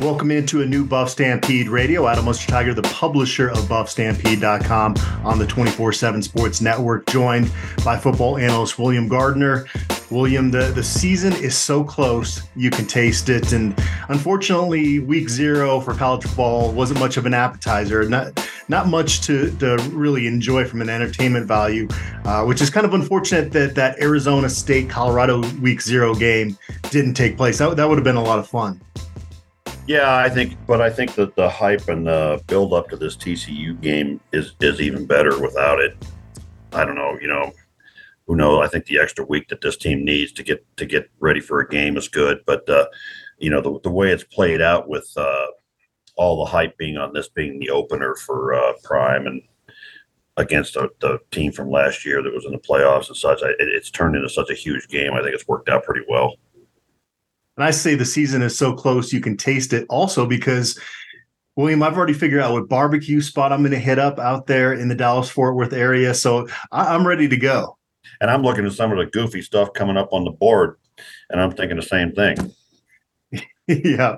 Welcome into a new Buff Stampede Radio. Adam Munsterteiger, the publisher of BuffStampede.com on the 24 7 Sports Network, joined by football analyst William Gardner. William, the, the season is so close, you can taste it. And unfortunately, week zero for college football wasn't much of an appetizer. Not, not much to, to really enjoy from an entertainment value, uh, which is kind of unfortunate that that Arizona State Colorado week zero game didn't take place. That, that would have been a lot of fun. Yeah, I think, but I think that the hype and the build up to this TCU game is is even better without it. I don't know, you know, who knows? I think the extra week that this team needs to get to get ready for a game is good, but uh, you know the the way it's played out with uh, all the hype being on this being the opener for uh, Prime and against the, the, team from last year that was in the playoffs and such, I, it, it's turned into such a huge game. I think it's worked out pretty well. And I say the season is so close you can taste it also because William, I've already figured out what barbecue spot I'm going to hit up out there in the Dallas Fort Worth area. So I- am ready to go. And I'm looking at some of the goofy stuff coming up on the board, and I'm thinking the same thing. yeah.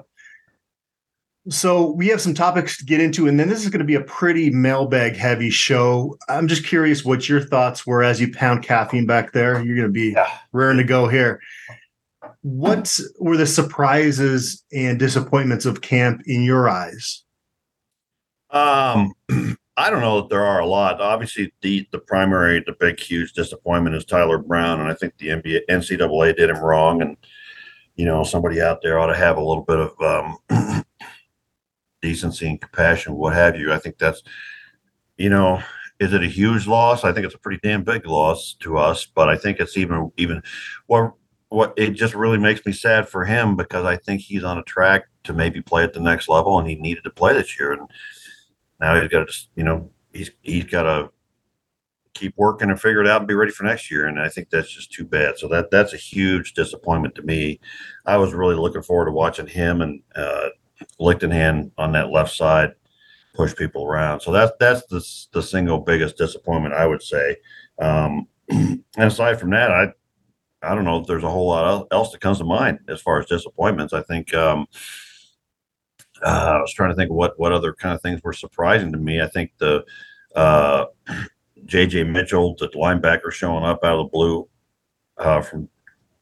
So we have some topics to get into, and then this is going to be a pretty mailbag heavy show. I'm just curious what your thoughts were as you pound caffeine back there. You're going to be yeah. raring to go here what were the surprises and disappointments of camp in your eyes? Um, I don't know that there are a lot. Obviously, the the primary, the big, huge disappointment is Tyler Brown, and I think the NBA, NCAA did him wrong, and you know somebody out there ought to have a little bit of um, decency and compassion, what have you. I think that's, you know, is it a huge loss? I think it's a pretty damn big loss to us, but I think it's even even well what it just really makes me sad for him because I think he's on a track to maybe play at the next level, and he needed to play this year, and now he's got to, you know, he's he's got to keep working and figure it out and be ready for next year. And I think that's just too bad. So that that's a huge disappointment to me. I was really looking forward to watching him and uh, Lichtenhan on that left side push people around. So that's that's the the single biggest disappointment I would say. Um, and aside from that, I I don't know if there's a whole lot else that comes to mind as far as disappointments. I think um, uh, I was trying to think what what other kind of things were surprising to me. I think the uh, J.J. Mitchell, the linebacker, showing up out of the blue uh, from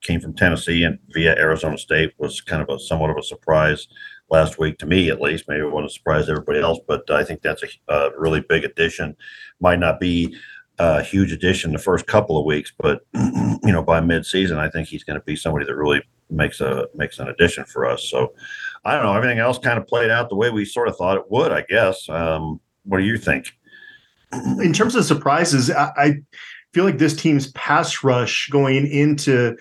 came from Tennessee and via Arizona State was kind of a somewhat of a surprise last week to me, at least. Maybe it wasn't a surprise to everybody else, but I think that's a, a really big addition. Might not be a huge addition the first couple of weeks, but you know, by mid-season, I think he's going to be somebody that really makes a makes an addition for us. So, I don't know. Everything else kind of played out the way we sort of thought it would. I guess. Um, what do you think? In terms of surprises, I, I feel like this team's pass rush going into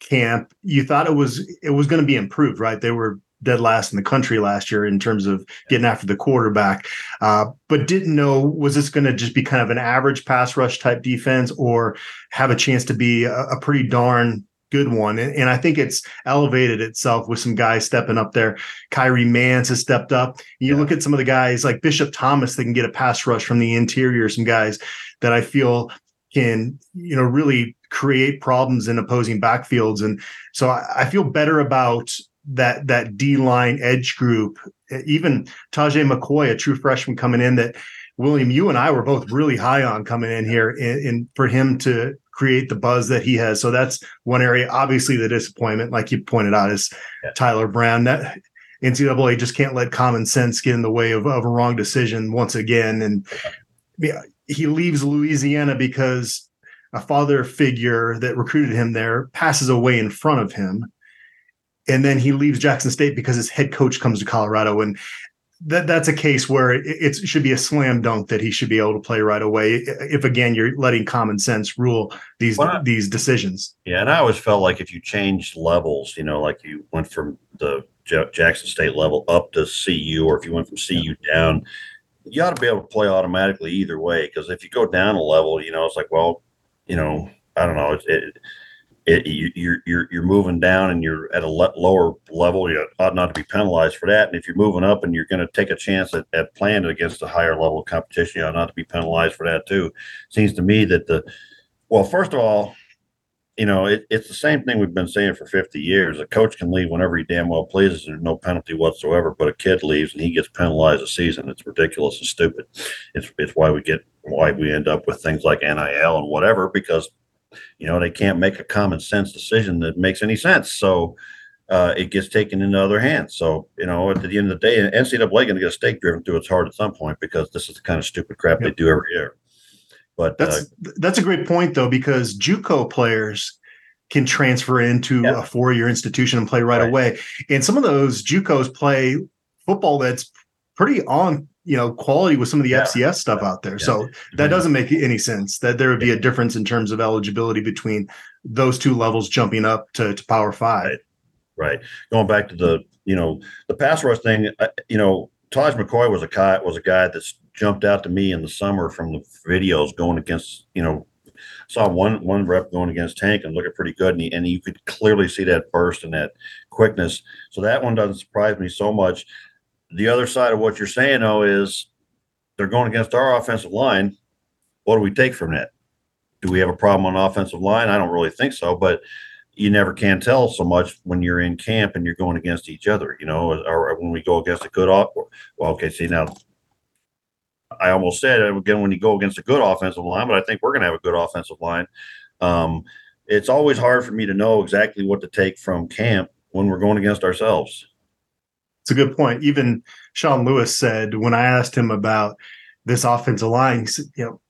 camp, you thought it was it was going to be improved, right? They were dead last in the country last year in terms of getting after the quarterback, uh, but didn't know was this going to just be kind of an average pass rush type defense or have a chance to be a, a pretty darn good one. And, and, I think it's elevated itself with some guys stepping up there. Kyrie Mans has stepped up. You yeah. look at some of the guys like Bishop Thomas that can get a pass rush from the interior, some guys that I feel can, you know, really create problems in opposing backfields. And so I, I feel better about that that D line edge group, even Taje McCoy, a true freshman coming in that William, you and I were both really high on coming in here and for him to create the buzz that he has. So that's one area. Obviously, the disappointment, like you pointed out, is yeah. Tyler Brown. That NCAA just can't let common sense get in the way of, of a wrong decision once again. And yeah, he leaves Louisiana because a father figure that recruited him there passes away in front of him and then he leaves Jackson State because his head coach comes to Colorado, and that that's a case where it, it, should be a slam dunk that he should be able to play right away. If again you're letting common sense rule these well, these decisions. Yeah, and I always felt like if you changed levels, you know, like you went from the J- Jackson State level up to CU, or if you went from CU down, you ought to be able to play automatically either way. Because if you go down a level, you know, it's like, well, you know, I don't know, it, it it, you, are you're you're moving down and you're at a le- lower level, you ought not to be penalized for that. And if you're moving up and you're going to take a chance at, at playing against a higher level of competition, you ought not to be penalized for that too. Seems to me that the well, first of all, you know, it, it's the same thing we've been saying for 50 years. A coach can leave whenever he damn well pleases. There's no penalty whatsoever, but a kid leaves and he gets penalized a season. It's ridiculous and stupid. It's, it's why we get, why we end up with things like NIL and whatever, because, you know, they can't make a common sense decision that makes any sense. So, uh, it gets taken into other hands. So, you know, at the end of the day, NCAA going to get a stake driven through its heart at some point because this is the kind of stupid crap yep. they do every year. But that's uh, that's a great point though, because JUCO players can transfer into yep. a four-year institution and play right, right, away. And some of those JUCOs play football that's pretty on, you know, quality with some of the yeah. FCS stuff out there. Yeah. So that mm-hmm. doesn't make any sense that there would be a difference in terms of eligibility between those two levels jumping up to, to Power Five. Right. right. Going back to the, you know, the pass rush thing, you know, Taj McCoy was a guy was a guy that's jumped out to me in the summer from the videos going against, you know, saw one one rep going against Tank and looking pretty good, and, he, and you could clearly see that burst and that quickness. So that one doesn't surprise me so much. The other side of what you're saying though is they're going against our offensive line. What do we take from that? Do we have a problem on offensive line? I don't really think so, but you never can tell so much when you're in camp and you're going against each other, you know, or when we go against a good off. Well, okay, see now I almost said again when you go against a good offensive line, but I think we're going to have a good offensive line. Um, it's always hard for me to know exactly what to take from camp when we're going against ourselves. It's a good point. Even Sean Lewis said when I asked him about this offensive line, he said, you know,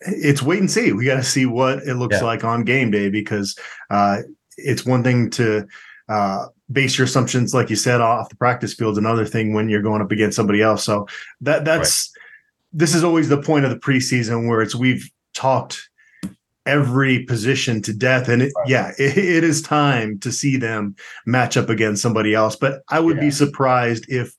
it's wait and see. We got to see what it looks yeah. like on game day because uh, it's one thing to uh, base your assumptions, like you said, off the practice field. Another thing when you're going up against somebody else. So that that's this is always the point of the preseason where it's we've talked every position to death and it, right. yeah it, it is time to see them match up against somebody else but i would yeah. be surprised if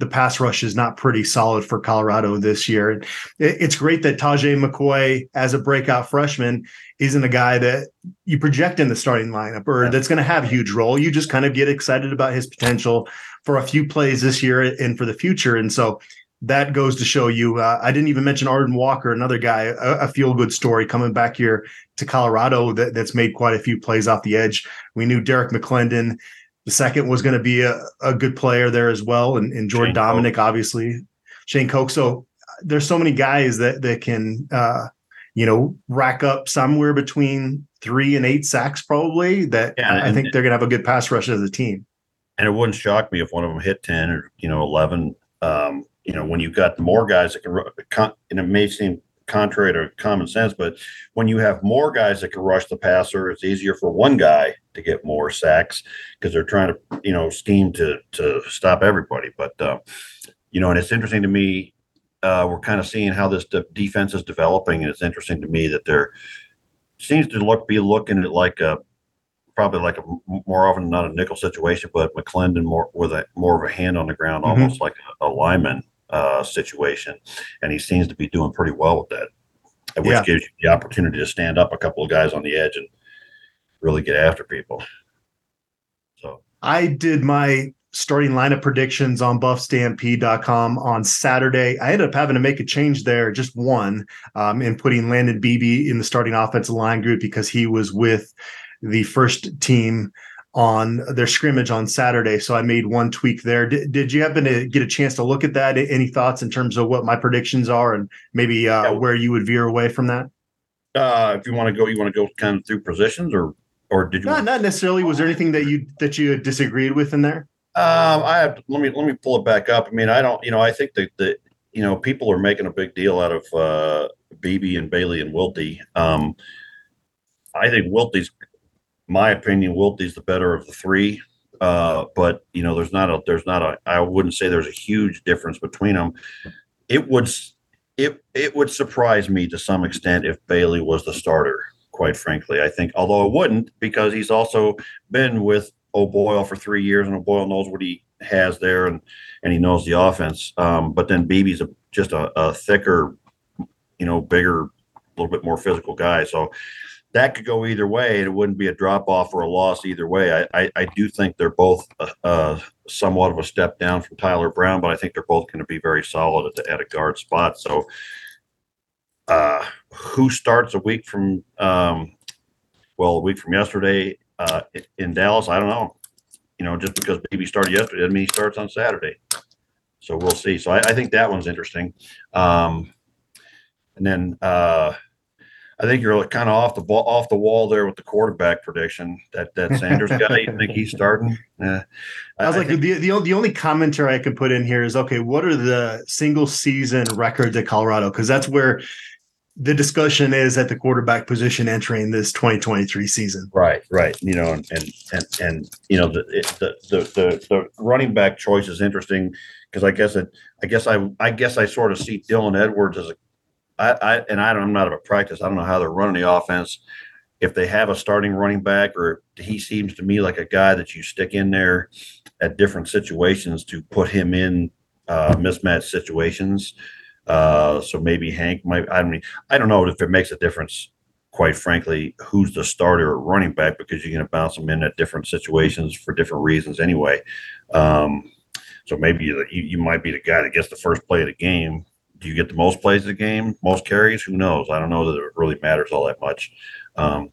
the pass rush is not pretty solid for colorado this year it, it's great that taje mccoy as a breakout freshman isn't a guy that you project in the starting lineup or yeah. that's going to have a huge role you just kind of get excited about his potential for a few plays this year and for the future and so that goes to show you. Uh, I didn't even mention Arden Walker, another guy, a, a feel good story coming back here to Colorado that, that's made quite a few plays off the edge. We knew Derrick McLendon, the second, was going to be a, a good player there as well, and, and Jordan Shane Domineck, Koch. obviously, Shane Koch. So there's so many guys that that can, uh, you know, rack up somewhere between three and eight sacks probably. That yeah, I think they're going to have a good pass rush as a team. And it wouldn't shock me if one of them hit ten or you know eleven. Um, you know, when you've got more guys that can, and it may seem contrary to common sense, but when you have more guys that can rush the passer, it's easier for one guy to get more sacks because they're trying to, you know, scheme to to stop everybody. But uh, you know, and it's interesting to me. Uh, we're kind of seeing how this de- defense is developing, and it's interesting to me that there seems to look be looking at like a probably like a more often not a nickel situation, but McLendon more with a more of a hand on the ground, mm-hmm. almost like a, a lineman uh, situation, and he seems to be doing pretty well with that, which yeah. gives you the opportunity to stand up a couple of guys on the edge and really get after people. So I did my starting lineup predictions on buffstampede.com on Saturday. I ended up having to make a change there, just one, um, and putting Landon Bebee in the starting offensive line group because he was with the first team on their scrimmage on Saturday. So I made one tweak there. Did, did you happen to get a chance to look at that? Any thoughts in terms of what my predictions are and maybe uh, yeah. where you would veer away from that? Uh, if you want to go, you want to go kind of through positions or, or did you? Not, not necessarily. Was there anything that you, that you disagreed with in there? Um, I have, let me, let me pull it back up. I mean, I don't, you know, I think that, that, you know, people are making a big deal out of, uh, Bebee and Bailey and Wilty. Um, I think Wilty's my opinion, Wilty's the better of the three. Uh, but you know, there's not a there's not a I wouldn't say there's a huge difference between them. It would it it would surprise me to some extent if Bailey was the starter. Quite frankly, I think although it wouldn't because he's also been with O'Boyle for three years and O'Boyle knows what he has there and and he knows the offense. Um, but then Bebee's a, just a, a thicker, you know, bigger, a little bit more physical guy. So that could go either way. It wouldn't be a drop off or a loss either way. I, I, I do think they're both uh, uh, somewhat of a step down from Tyler Brown, but I think they're both going to be very solid at, the, at a guard spot. So, uh, who starts a week from um, Well, a week from yesterday uh, in Dallas, I don't know. You know, just because Bebee started yesterday doesn't mean he starts on Saturday. So we'll see. So I, I think that one's interesting. Um, and then uh, I think you're kind of off the ball, off the wall there with the quarterback prediction. That that Sanders guy, you think he's starting? Yeah. I was I like, think, the, the the only commentary I could put in here is okay. What are the single season records at Colorado? Because that's where the discussion is at the quarterback position entering this 2023 season. Right, right. You know, and and and, and you know the, the the the the running back choice is interesting because I guess it I guess I I guess I sort of see Dylan Edwards as a I, I and I I'm not a practice. I don't know how they're running the offense. If they have a starting running back, or he seems to me like a guy that you stick in there at different situations to put him in uh, mismatched situations. Uh, so maybe Hank might. I mean, I don't know if it makes a difference. Quite frankly, who's the starter running back because you're going to bounce them in at different situations for different reasons anyway. Um, so maybe you, you might be the guy that gets the first play of the game do you get the most plays of the game, most carries? Who knows? I don't know that it really matters all that much. Um,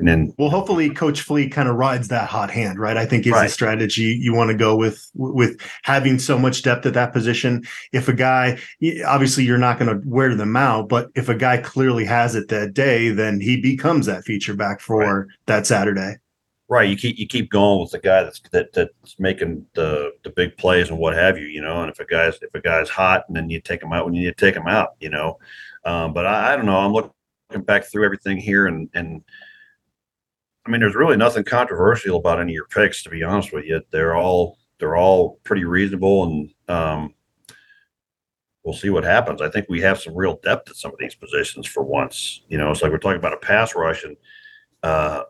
and then, well, hopefully, Coach Fleet kind of rides that hot hand, right? I think is right. the strategy you want to go with with having so much depth at that position. If a guy, obviously, you're not going to wear them out, but if a guy clearly has it that day, then he becomes that feature back for right. that Saturday. Right. You keep you keep going with the guy that's that that's making the the big plays and what have you, you know. And if a guy's if a guy's hot, and then you take him out when you need to take him out, you know. Um, but I, I don't know. I'm looking back through everything here, and and I mean, there's really nothing controversial about any of your picks, to be honest with you. They're all they're all pretty reasonable, and um, we'll see what happens. I think we have some real depth at some of these positions for once. You know, it's like we're talking about a pass rush, and uh,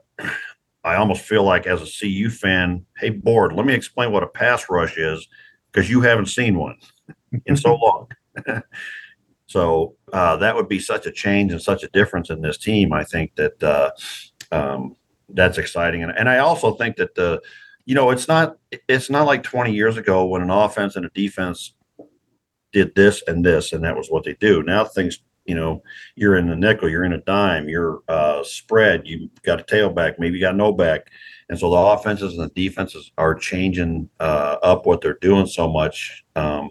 I almost feel like as a CU fan, hey, board, let me explain what a pass rush is because you haven't seen one in so long. so uh, that would be such a change and such a difference in this team. I think that uh, um, that's exciting, and, and I also think that the, you know, it's not it's not like 20 years ago when an offense and a defense did this and this, and that was what they do. Now things you know, you're in a nickel, you're in a dime, you're uh, spread, you got a tailback, maybe you got no back. And so the offenses and the defenses are changing uh, up what they're doing so much. Um,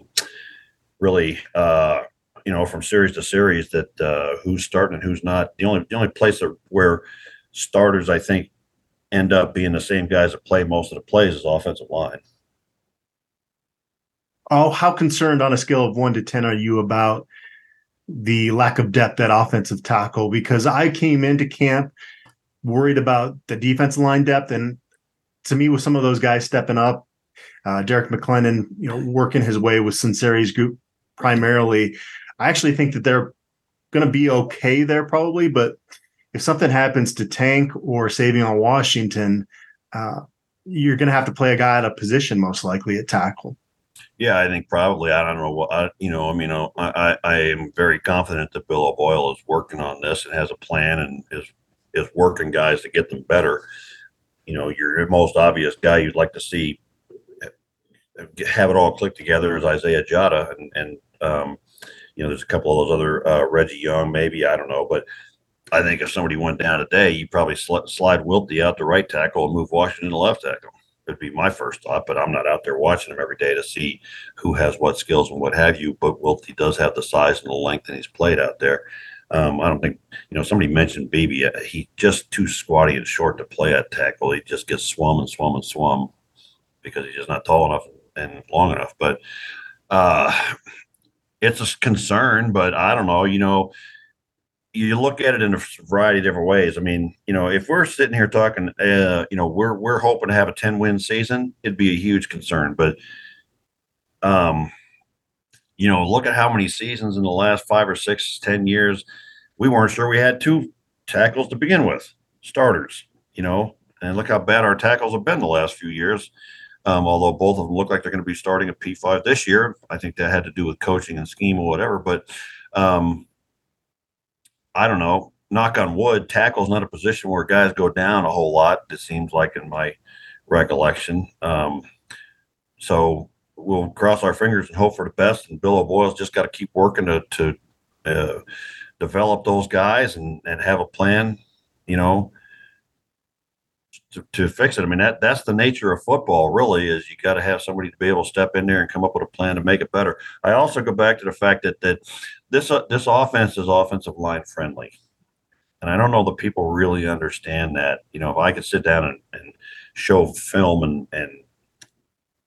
really, uh, you know, from series to series, that uh, who's starting and who's not. The only the only place where starters, I think, end up being the same guys that play most of the plays is offensive line. Oh, how concerned on a scale of one to ten are you about the lack of depth at offensive tackle because I came into camp worried about the defensive line depth, and to me, with some of those guys stepping up, uh, Derrick McLendon, you know, working his way with Sunseri's group primarily, I actually think that they're going to be okay there probably, but if something happens to Tank or Savion Washington, uh, you're going to have to play a guy at a position most likely at tackle. Yeah, I think probably. I don't know what I, you know. I mean, uh, I, I am very confident that Bill O'Boyle is working on this and has a plan and is is working guys to get them better. You know, your most obvious guy you'd like to see have it all click together is Isaiah Jatta, and and um, you know, there's a couple of those other uh, Reggie Young, maybe I don't know, but I think if somebody went down today, you probably sl- slide Wilty out the right tackle and move Washington to left tackle would be my first thought, but I'm not out there watching him every day to see who has what skills and what have you. But Wilty does have the size and the length, and he's played out there. Um, I don't think you know. Somebody mentioned Bebee. Uh, he just too squatty and short to play at tackle. He just gets swum and swum and swum because he's just not tall enough and long enough. But uh, it's a concern. But I don't know. You know, you look at it in a variety of different ways. I mean, you know, if we're sitting here talking, uh, you know, we're we're hoping to have a ten win season, it'd be a huge concern. But, um, you know, look at how many seasons in the last five or six, ten years, we weren't sure we had two tackles to begin with, starters. You know, and look how bad our tackles have been the last few years. Um, although both of them look like they're going to be starting at P5 this year, I think that had to do with coaching and scheme or whatever. But um, I don't know, knock on wood, tackle's not a position where guys go down a whole lot. It seems like in my recollection. Um, so we'll cross our fingers and hope for the best. And Bill O'Boyle's just got to keep working to, to uh, develop those guys and, and have a plan, you know, to, to fix it. I mean, that that's the nature of football. Really, is you got to have somebody to be able to step in there and come up with a plan to make it better. I also go back to the fact that that this uh, this offense is offensive line friendly, and I don't know that people really understand that. You know, if I could sit down and, and show film and and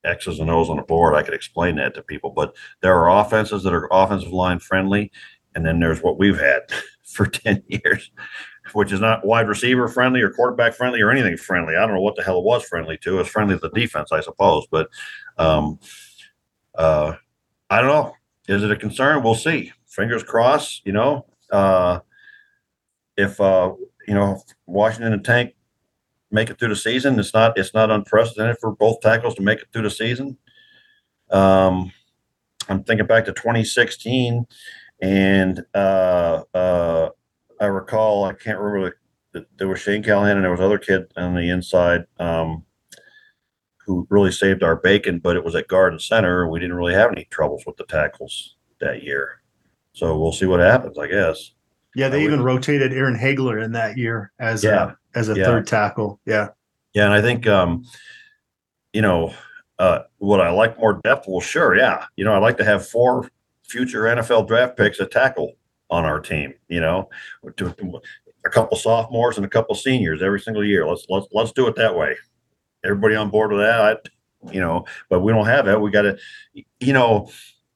X's and O's on the board, I could explain that to people. But there are offenses that are offensive line friendly, and then there's what we've had for 10 years, which is not wide receiver friendly or quarterback friendly or anything friendly. I don't know what the hell it was friendly to. It's friendly to the defense, I suppose. But um, uh, I don't know. Is it a concern? We'll see. Fingers crossed, you know. Uh, if uh, you know Washington and Tank make it through the season, it's not it's not unprecedented for both tackles to make it through the season. Um, I'm thinking back to 2016 and uh, uh, I recall, I can't remember, the, there was Shane Callahan and there was other kid on the inside um, who really saved our bacon, but it was at guard and center. We didn't really have any troubles with the tackles that year. So we'll see what happens, I guess. Yeah, they even rotated Aaron Haigler in that year as yeah, a as a yeah. third tackle. Yeah. Yeah, and I think um, you know, uh, would I like more depth? Well, sure, yeah. You know, I'd like to have four future NFL draft picks at tackle on our team. You know, a couple sophomores and a couple seniors every single year. Let's let's let's do it that way. Everybody on board with that? I, you know, but we don't have that. We got to, you know,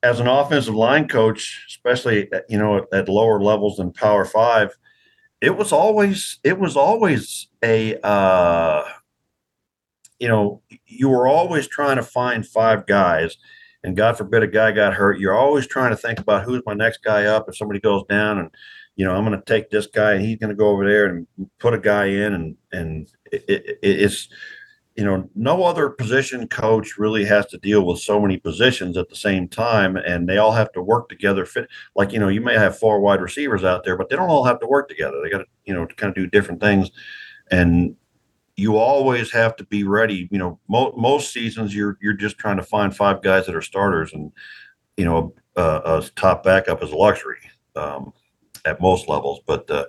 as an offensive line coach, especially you know at lower levels than Power Five, it was always it was always a. Uh, you know, you were always trying to find five guys and God forbid a guy got hurt, you're always trying to think about who's my next guy up. If somebody goes down, and you know, I'm going to take this guy, and he's going to go over there and put a guy in, and and it, it, it's you know, no other position coach really has to deal with so many positions at the same time, and they all have to work together. Fit like you know, you may have four wide receivers out there, but they don't all have to work together. They got to you know kind of do different things, and you always have to be ready. You know, mo- most seasons you're you're just trying to find five guys that are starters, and you know, uh, a top backup is a luxury um, at most levels. But uh,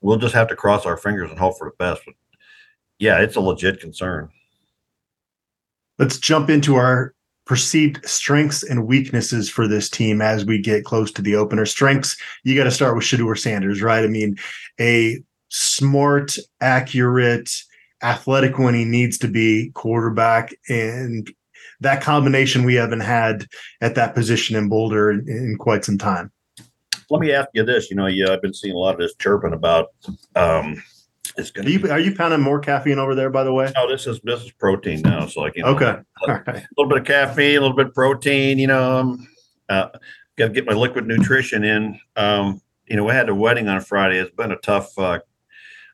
we'll just have to cross our fingers and hope for the best. But yeah, it's a legit concern. Let's jump into our perceived strengths and weaknesses for this team as we get close to the opener. Strengths, you got to start with Shedeur Sanders, right? I mean, a smart, accurate, athletic when he needs to be, quarterback, and that combination we haven't had at that position in Boulder in, in quite some time. Let me ask you this: You know, yeah, I've been seeing a lot of this chirping about. Um, it's going. Are you, be, are you pounding more caffeine over there? By the way, no. This is this is protein now. So like, you know, okay, a, a little bit of caffeine, a little bit of protein. You know, um, uh, got to get my liquid nutrition in. Um, you know, we had a wedding on Friday. It's been a tough uh,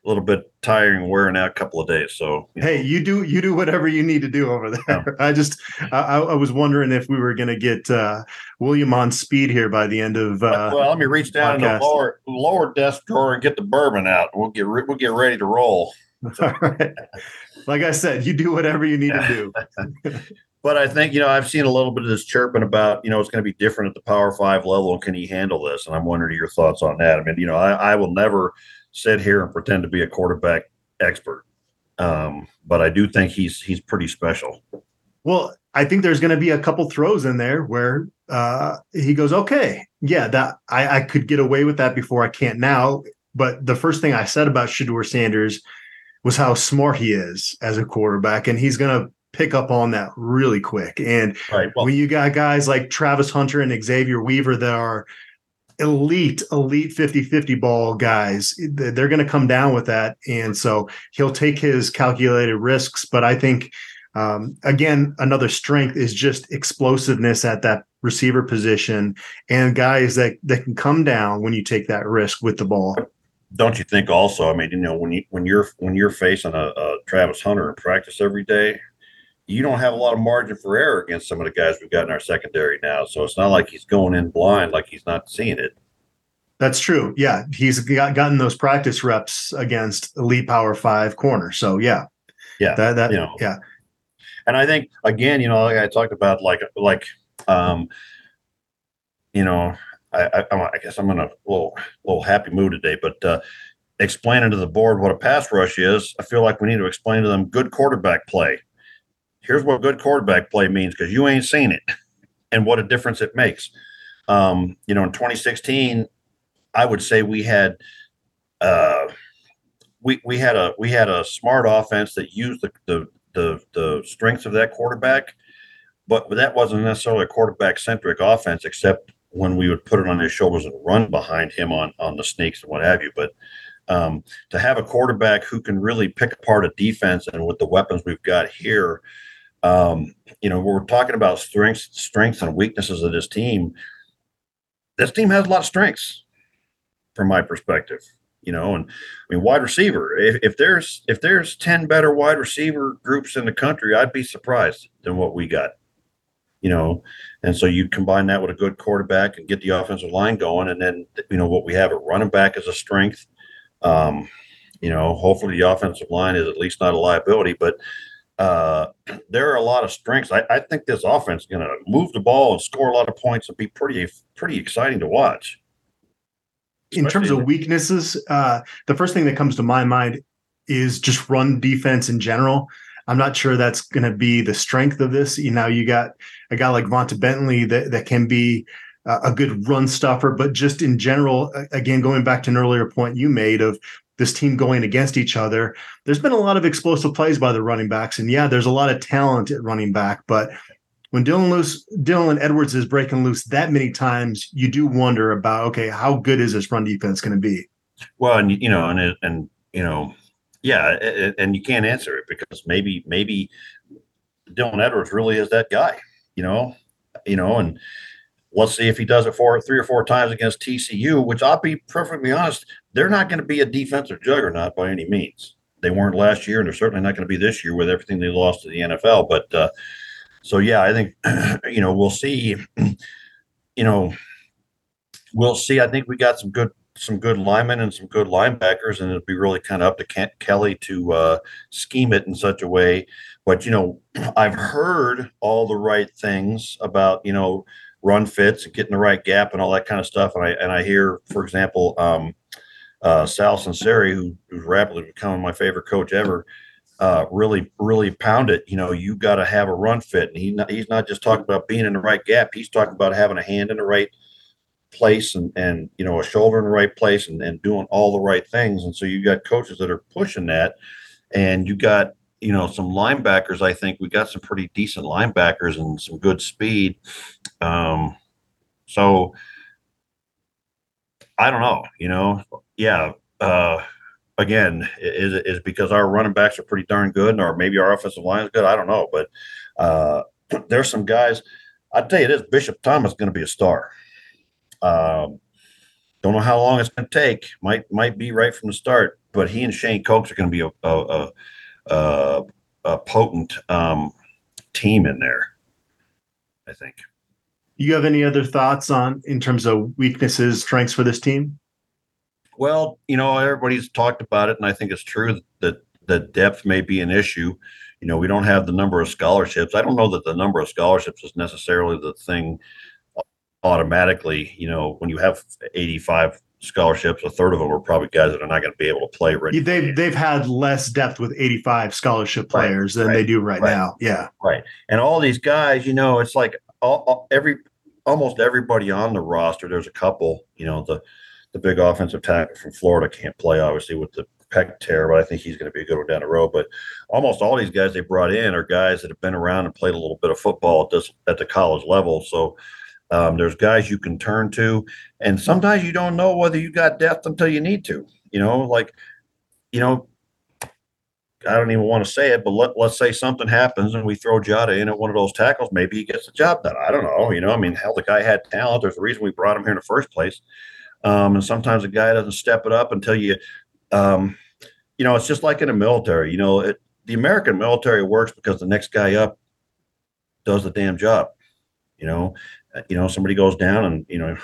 a little bit tiring, wearing out a couple of days. So you hey, know. you do you do whatever you need to do over there. Yeah. I just I, I, was wondering if we were going to get uh, William on speed here by the end of. Uh, well, let me reach down podcast. in the lower lower desk drawer and get the bourbon out. We'll get re- we'll get ready to roll. All right. Like I said, you do whatever you need to do. but I think you know I've seen a little bit of this chirping about you know it's going to be different at the Power Five level, and can he handle this? And I'm wondering your thoughts on that. I mean, you know, I, I will never sit here and pretend to be a quarterback expert. Um, but I do think he's he's pretty special. Well, I think there's going to be a couple throws in there where uh, he goes, "Okay, yeah, that I, I could get away with that before. I can't now." But the first thing I said about Shedeur Sanders was how smart he is as a quarterback, and he's going to pick up on that really quick. And right, well, when you got guys like Travis Hunter and Xavier Weaver that are elite, elite 50 50 ball guys. They're going to come down with that. And so he'll take his calculated risks. But I think, um, again, another strength is just explosiveness at that receiver position and guys that, that can come down when you take that risk with the ball. Don't you think also? I mean, you know, when you when you're when you're facing a, a Travis Hunter in practice every day, you don't have a lot of margin for error against some of the guys we've got in our secondary now. So it's not like he's going in blind, like he's not seeing it. That's true. Yeah, he's got, gotten those practice reps against elite power five corner. So yeah, yeah, that that you know, yeah. And I think again, you know, like I talked about, like like, um, you know, I, I, I guess I'm in a little little happy mood today, but uh, explaining to the board what a pass rush is, I feel like we need to explain to them good quarterback play. Here's what good quarterback play means because you ain't seen it and what a difference it makes. Um, you know, in 2016, I would say we had uh, we we had a we had a smart offense that used the the the, the strengths of that quarterback, but that wasn't necessarily a quarterback centric offense, except when we would put it on his shoulders and run behind him on on the sneaks and what have you. But um, to have a quarterback who can really pick apart a defense and with the weapons we've got here, um, you know, we're talking about strengths, strengths and weaknesses of this team. This team has a lot of strengths, from my perspective. You know, and I mean, wide receiver. If, if there's if there's ten better wide receiver groups in the country, I'd be surprised than what we got. You know, and so you combine that with a good quarterback and get the offensive line going, and then you know what we have a running back as a strength um, you know, hopefully the offensive line is at least not a liability, but uh, there are a lot of strengths. I, I think this offense is going to move the ball and score a lot of points and be pretty pretty exciting to watch. In terms of weaknesses, uh, the first thing that comes to my mind is just run defense in general. I'm not sure that's going to be the strength of this. You know, you got a guy like Vonta Bentley that, that can be a good run stuffer, but just in general, again, going back to an earlier point you made of this team going against each other, there's been a lot of explosive plays by the running backs. And yeah, there's a lot of talent at running back, but when Dylan loose, Dylan Edwards is breaking loose that many times, you do wonder about okay, how good is this run defense going to be? Well, and you know, and and you know, yeah, and you can't answer it because maybe maybe Dylan Edwards really is that guy, you know, you know, and Let's see if he does it for three or four times against TCU, which I'll be perfectly honest, they're not going to be a defensive juggernaut by any means. They weren't last year, and they're certainly not going to be this year with everything they lost to the NFL. But uh, so, yeah, I think you know we'll see. You know, we'll see. I think we got some good some good linemen and some good linebackers, and it'll be really kind of up to Kent Kelly to uh, scheme it in such a way. But you know, I've heard all the right things about you know run fits and getting the right gap and all that kind of stuff. And I and I hear, for example, um, uh, Sal Sunseri, who, who's rapidly becoming my favorite coach ever, uh, really really pound it. You know, you got to have a run fit, and he not, he's not just talking about being in the right gap. He's talking about having a hand in the right place and and you know a shoulder in the right place and, and doing all the right things. And so you got coaches that are pushing that, and you got you know some linebackers. I think we got some pretty decent linebackers and some good speed. Um, so I don't know. You know, yeah. Uh, again, is is because our running backs are pretty darn good, or maybe our offensive line is good. I don't know, but uh, there's some guys. I tell you this: Bishop Thomas is going to be a star. Um, don't know how long it's going to take. Might might be right from the start, but he and Shane Cokes are going to be a, a, a uh, a potent um, team in there. I think. You have any other thoughts on in terms of weaknesses, strengths for this team? Well, you know, everybody's talked about it, and I think it's true that the depth may be an issue. You know, we don't have the number of scholarships. I don't know that the number of scholarships is necessarily the thing automatically. You know, when you have 85 scholarships. A third of them are probably guys that are not going to be able to play. Right, they've they've had less depth with 85 scholarship players right, than right, they do right, right, now. Yeah, right. And all these guys, you know, it's like all, all, every almost everybody on the roster. There's a couple, you know, the the big offensive tackle from Florida can't play obviously with the pec tear, but I think he's going to be a good one down the road. But almost all these guys they brought in are guys that have been around and played a little bit of football at this at the college level. So um, there's guys you can turn to, and sometimes you don't know whether you got depth until you need to. You know, like, you know, I don't even want to say it, but let, let's say something happens and we throw Jatta in at one of those tackles. Maybe he gets the job done. I don't know. You know, I mean, hell, the guy had talent. There's a reason we brought him here in the first place. Um, and sometimes a guy doesn't step it up until you, um, you know, it's just like in the military. You know, it, the American military works because the next guy up does the damn job. You know, you know, somebody goes down and, you know,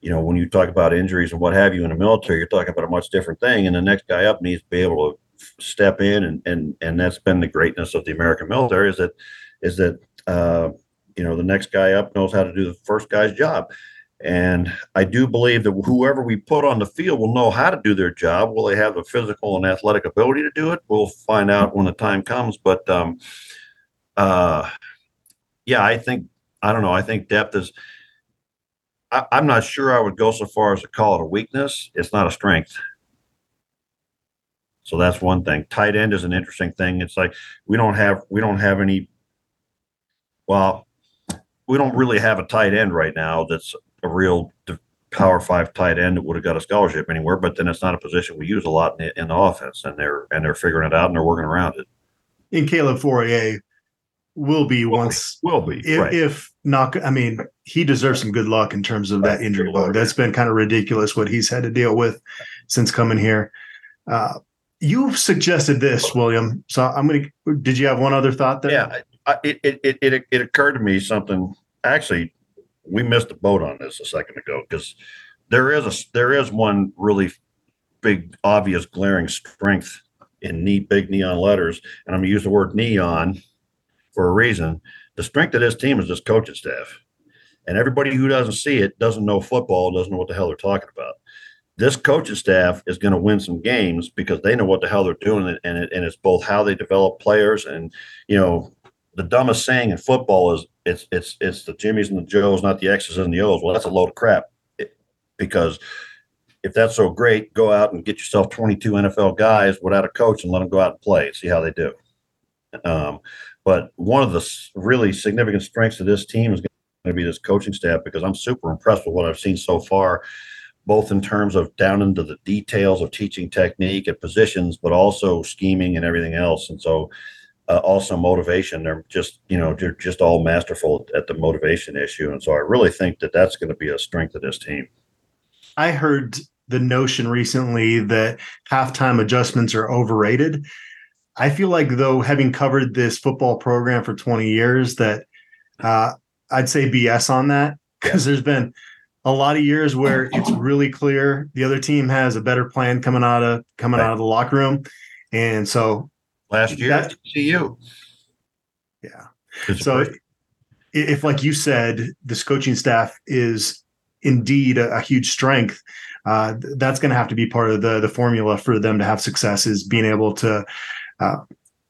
you know, when you talk about injuries and what have you in the military, you're talking about a much different thing. And the next guy up needs to be able to step in and and and that's been the greatness of the American military is that is that uh, you know the next guy up knows how to do the first guy's job. And I do believe that whoever we put on the field will know how to do their job. Will they have the physical and athletic ability to do it? We'll find out when the time comes. But um, uh, yeah, I think I don't know. I think depth is. I, I'm not sure I would go so far as to call it a weakness. It's not a strength. So that's one thing. Tight end is an interesting thing. It's like we don't have we don't have any. Well, we don't really have a tight end right now that's a real power five tight end that would have got a scholarship anywhere. But then it's not a position we use a lot in the, in the offense, and they're and they're figuring it out and they're working around it. In Caleb Fauria will be will once be, will be if, right. if not. I mean, he deserves some good luck in terms of that injury bug. That's been kind of ridiculous what he's had to deal with since coming here. Uh, you've suggested this, William. So I'm to. Did you have one other thought there? Yeah, I, it, it it it occurred to me something. Actually, we missed the boat on this a second ago because there is a there is one really big, obvious, glaring strength in neat big neon letters, and I'm to use the word neon for a reason. The strength of this team is this coaching staff, and everybody who doesn't see it doesn't know football, doesn't know what the hell they're talking about this coaching staff is going to win some games because they know what the hell they're doing, and it, and it's both how they develop players and you know the dumbest saying in football is it's it's it's the Jimmys and the Joes, not the X's and the O's. Well, that's a load of crap because if that's so great, go out and get yourself 22 NFL guys without a coach and let them go out and play, see how they do. Um, but one of the really significant strengths of this team is going to be this coaching staff because I'm super impressed with what I've seen so far both in terms of down into the details of teaching technique and positions, but also scheming and everything else. And so, uh, also motivation. They're just, you know, they're just all masterful at the motivation issue. And so, I really think that that's going to be a strength of this team. I heard the notion recently that halftime adjustments are overrated. I feel like, though, having covered this football program for 20 years, that uh, I'd say BS on that because there's been a lot of years where it's really clear the other team has a better plan coming out of coming right. out of the locker room, and so last year that, you, yeah. So if, if, like you said, this coaching staff is indeed a, a huge strength, uh, that's going to have to be part of the the formula for them to have success is being able to. Uh,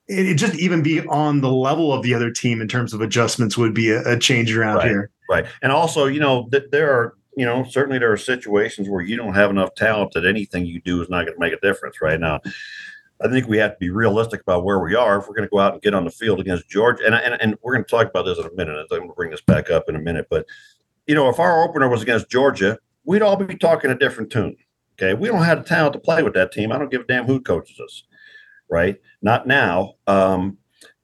it, it just even be on the level of the other team in terms of adjustments would be a, a change around right. here. Right. And also, you know, th- there are you know, certainly there are situations where you don't have enough talent that anything you do is not going to make a difference right now. I think we have to be realistic about where we are if we're going to go out and get on the field against Georgia. And, and, and we're going to talk about this in a minute. I'm going to bring this back up in a minute. But, you know, if our opener was against Georgia, we'd all be talking a different tune. Okay. We don't have the talent to play with that team. I don't give a damn who coaches us. Right. Not now. Um,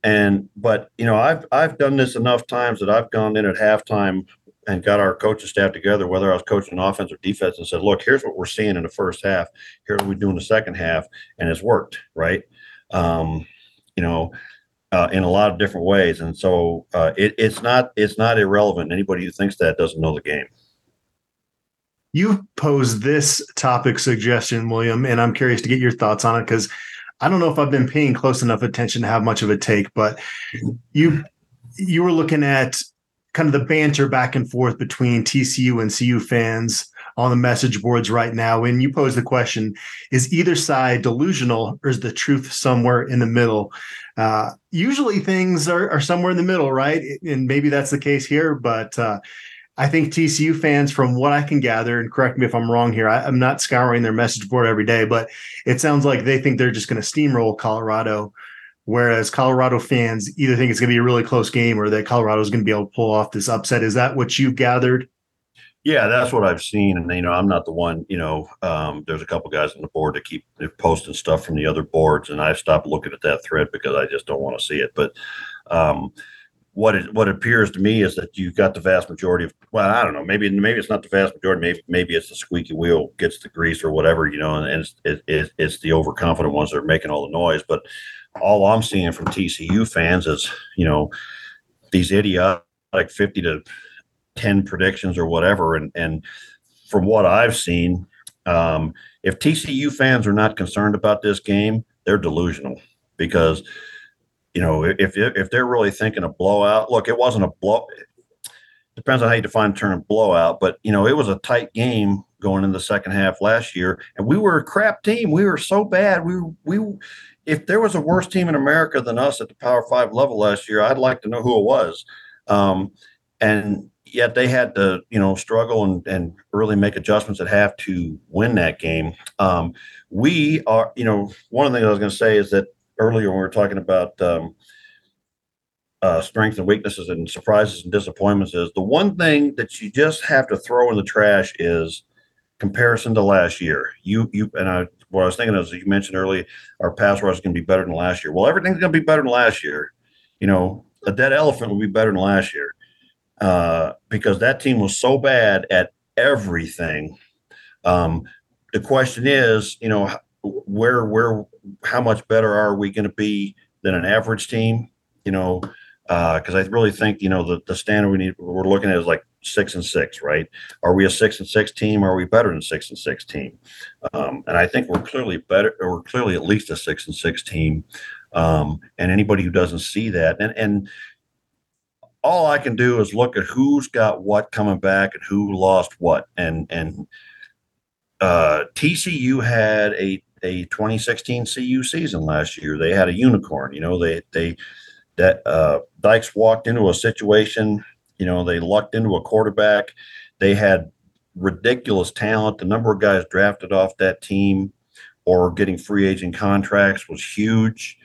and but you know i've i've done this enough times that i've gone in at halftime and got our coaching staff together, whether I was coaching offense or defense, and said, "Look, here's what we're seeing in the first half. Here's what we do in the second half," and it's worked, right? Um, you know, uh, in a lot of different ways, and so uh, it, it's not it's not irrelevant. Anybody who thinks that doesn't know the game. You posed this topic suggestion, William, and I'm curious to get your thoughts on it because I don't know if I've been paying close enough attention to have much of a take, but you you were looking at kind of the banter back and forth between TCU and CU fans on the message boards right now. And you pose the question is either side delusional or is the truth somewhere in the middle? Uh, usually things are, are, somewhere in the middle, right? And maybe that's the case here, but uh, I think TCU fans, from what I can gather, and correct me if I'm wrong here, I, am not scouring their message board every day, but it sounds like they think they're just going to steamroll Colorado Whereas Colorado fans either think it's going to be a really close game or that Colorado is going to be able to pull off this upset. Is that what you've gathered? Yeah, that's what I've seen. And, you know, I'm not the one, you know, um, there's a couple guys on the board that keep posting stuff from the other boards. And I've stopped looking at that thread because I just don't want to see it. But, um, what it what appears to me is that you've got the vast majority of well I don't know maybe maybe it's not the vast majority maybe maybe it's the squeaky wheel gets the grease or whatever you know and, and it's, it, it's the overconfident ones that are making all the noise but all I'm seeing from TCU fans is, you know, these idiotic 50 to 10 predictions or whatever. And, and from what I've seen, um, if TCU fans are not concerned about this game, they're delusional because, you know, if, if they're really thinking a blowout, look, it wasn't a blow. depends on how you define the term blowout, but you know, it was a tight game going in the second half last year, and we were a crap team. We were so bad. We we if there was a worse team in America than us at the Power Five level last year, I'd like to know who it was. Um, and yet they had to, you know, struggle and, and really make adjustments that have to win that game. Um, we are, you know, one of the things I was going to say is that earlier when we were talking about um, uh, strengths and weaknesses and surprises and disappointments is the one thing that you just have to throw in the trash is comparison to last year. You you and I what I was thinking is you mentioned earlier our pass rush is going to be better than last year. Well, everything's going to be better than last year. You know, a dead elephant will be better than last year uh, because that team was so bad at everything. Um, the question is, you know, where where how much better are we going to be than an average team? You know, because uh, I really think you know the the standard we need we're looking at is like six and six, right? Are we a six and six team? Or Are we better than six and six team? Um, and I think we're clearly better. Or we're clearly at least a six and six team. Um, and anybody who doesn't see that, and and all I can do is look at who's got what coming back and who lost what, and and uh, TCU had a a 2016 CU season last year. They had a unicorn. You know, they they that uh, Dykes walked into a situation. You know, they lucked into a quarterback. They had ridiculous talent. The number of guys drafted off that team or getting free agent contracts was huge.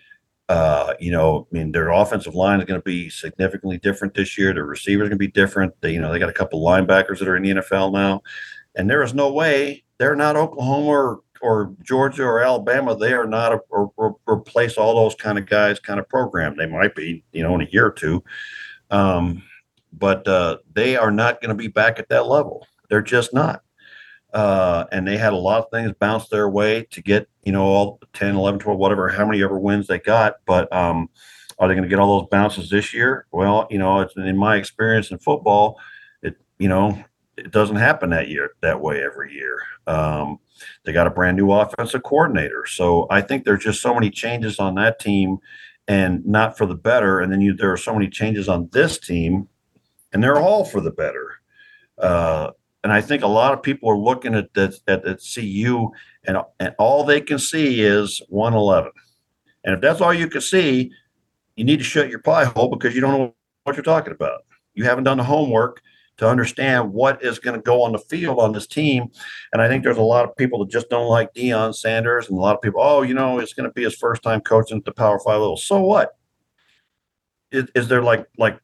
Uh, you know, I mean, their offensive line is going to be significantly different this year. Their receivers going to be different. They, you know, they got a couple linebackers that are in the NFL now, and there is no way they're not Oklahoma or or Georgia or Alabama, they are not a, or, replace all those kind of guys kind of program. They might be, you know, in a year or two, um, but uh, they are not going to be back at that level. They're just not. Uh, and they had a lot of things bounce their way to get, you know, all 10, 11, 12, whatever, how many ever wins they got. But um, are they going to get all those bounces this year? Well, you know, it's in my experience in football, it, you know, it doesn't happen that year that way every year. Um, they got a brand new offensive coordinator. So I think there's just so many changes on that team and not for the better. And then you, there are so many changes on this team and they're all for the better. Uh, and I think a lot of people are looking at that at, at CU and, and all they can see is 111. And if that's all you can see, you need to shut your pie hole because you don't know what you're talking about. You haven't done the homework to understand what is going to go on the field on this team. And I think there's a lot of people that just don't like Deion Sanders, and a lot of people, oh, you know, it's going to be his first time coaching at the Power Five level. So what? Is, is there like like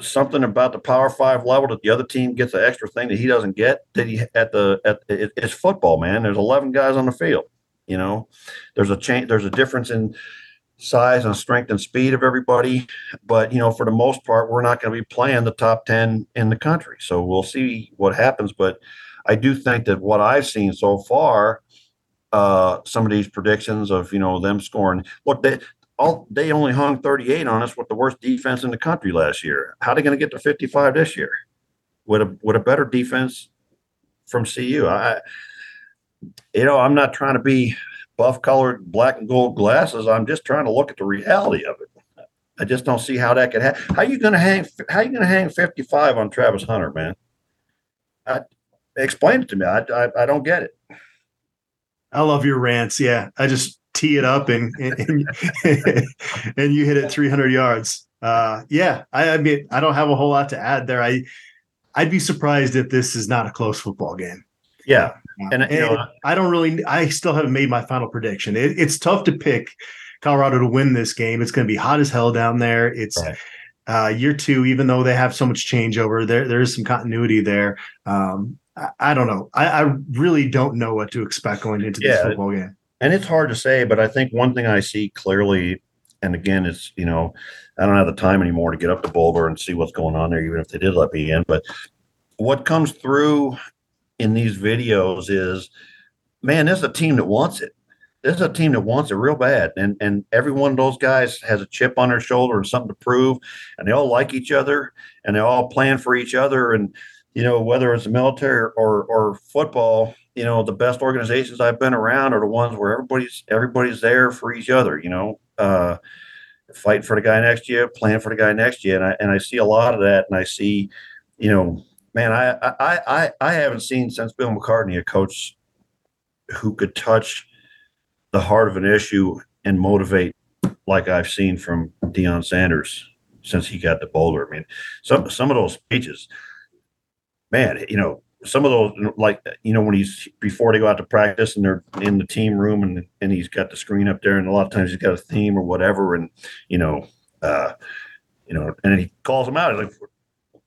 something about the Power Five level that the other team gets an extra thing that he doesn't get? That he at the at it, it's football, man. There's 11 guys on the field. You know, there's a change. There's a difference in size and strength and speed of everybody. But, you know, for the most part, we're not going to be playing the top 10 in the country. So we'll see what happens. But I do think that what I've seen so far, uh, some of these predictions of, you know, them scoring, look, they, all, they only hung 38 on us with the worst defense in the country last year. How are they going to get to 55 this year with a, with a better defense from CU? I, you know, I'm not trying to be buff colored black and gold glasses. I'm just trying to look at the reality of it. I just don't see how that could happen. How you to hang? How you going to hang 55 on Travis Hunter, man? I, explain it to me. I, I, I don't get it. I love your rants. Yeah, I just tee it up and and, and, and you hit it 300 yards. Uh, yeah, I, I mean, I don't have a whole lot to add there. I I'd be surprised if this is not a close football game. Yeah, and, and know, I don't really. I still haven't made my final prediction. It, it's tough to pick Colorado to win this game. It's going to be hot as hell down there. It's right. uh, year two, even though they have so much changeover. There, there is some continuity there. Um, I, I, don't know. I, I, really don't know what to expect going into this yeah, football game. And it's hard to say, but I think one thing I see clearly, and again, it's you know, I don't have the time anymore to get up to Boulder and see what's going on there, even if they did let me in. But what comes through in these videos is, man, there's a team that wants it. There's a team that wants it real bad, and and every one of those guys has a chip on their shoulder and something to prove, and they all like each other, and they all plan for each other, and you know whether it's the military or or football, you know the best organizations I've been around are the ones where everybody's everybody's there for each other. You know, uh, fight for the guy next year, plan for the guy next year, and I and I see a lot of that, and I see you know, man, I I I I haven't seen since Bill McCartney a coach who could touch the heart of an issue and motivate like I've seen from Deion Sanders since he got to Boulder. I mean, some some of those speeches, man, you know, some of those like you know when he's before they go out to practice and they're in the team room and and he's got the screen up there and a lot of times he's got a theme or whatever and you know uh you know and he calls them out like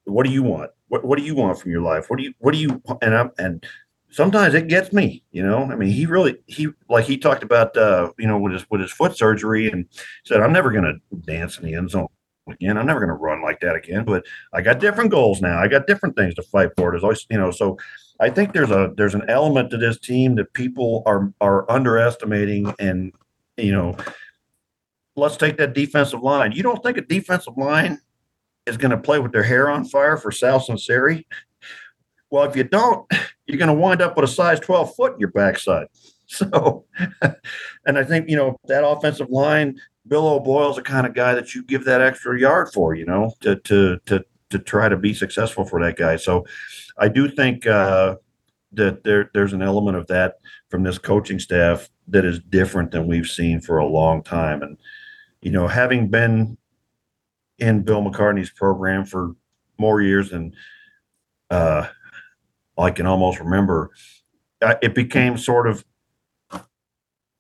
what do you want what what do you want from your life what do you what do you and I'm and sometimes it gets me you know I mean he really he like he talked about uh you know with his with his foot surgery and said I'm never gonna dance in the end zone again. I'm never going to run like that again. But I got different goals now. I got different things to fight for. There's always, you know, so I think there's a there's an element to this team that people are are underestimating. And you know, let's take that defensive line. You don't think a defensive line is going to play with their hair on fire for Sal Sunseri? Well, if you don't, you're going to wind up with a size 12 foot in your backside. So, and I think, you know, that offensive line, Bill O'Boyle's the kind of guy that you give that extra yard for, you know, to to to to try to be successful for that guy. So, I do think uh, that there there's an element of that from this coaching staff that is different than we've seen for a long time. And you know, having been in Bill McCartney's program for more years than uh, I can almost remember, uh, it became sort of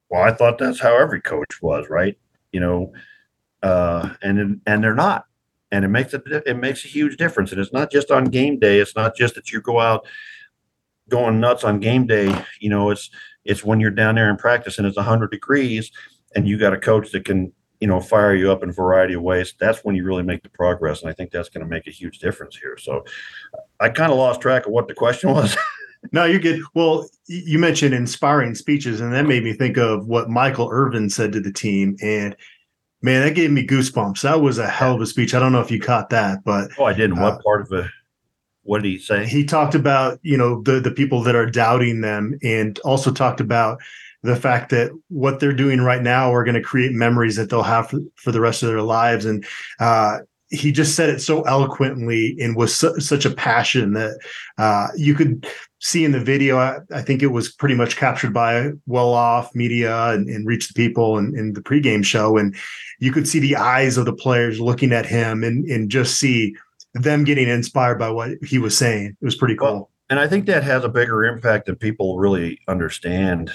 well, I thought that's how every coach was, right? you know, uh, and and they're not, and it makes it it makes a huge difference. And it's not just on game day. It's not just that you go out going nuts on game day. You know, it's it's when you're down there in practice and it's 100 degrees, and you got a coach that can you know fire you up in a variety of ways. That's when you really make the progress, and I think that's going to make a huge difference here. So, I kind of lost track of what the question was. No, you're good. Well, you mentioned inspiring speeches, and that made me think of what Michael Irvin said to the team. And man, that gave me goosebumps. That was a hell of a speech. I don't know if you caught that, but oh, I didn't. What uh, part of it? What did he say? He talked about you know the the people that are doubting them, and also talked about the fact that what they're doing right now are going to create memories that they'll have for, for the rest of their lives. And uh, he just said it so eloquently and with su- such a passion that uh, you could see in the video, I, I, think it was pretty much captured by well off media and, and reach the people in, in, the pregame show. And you could see the eyes of the players looking at him and, and just see them getting inspired by what he was saying. It was pretty cool. Well, and I think that has a bigger impact than people really understand.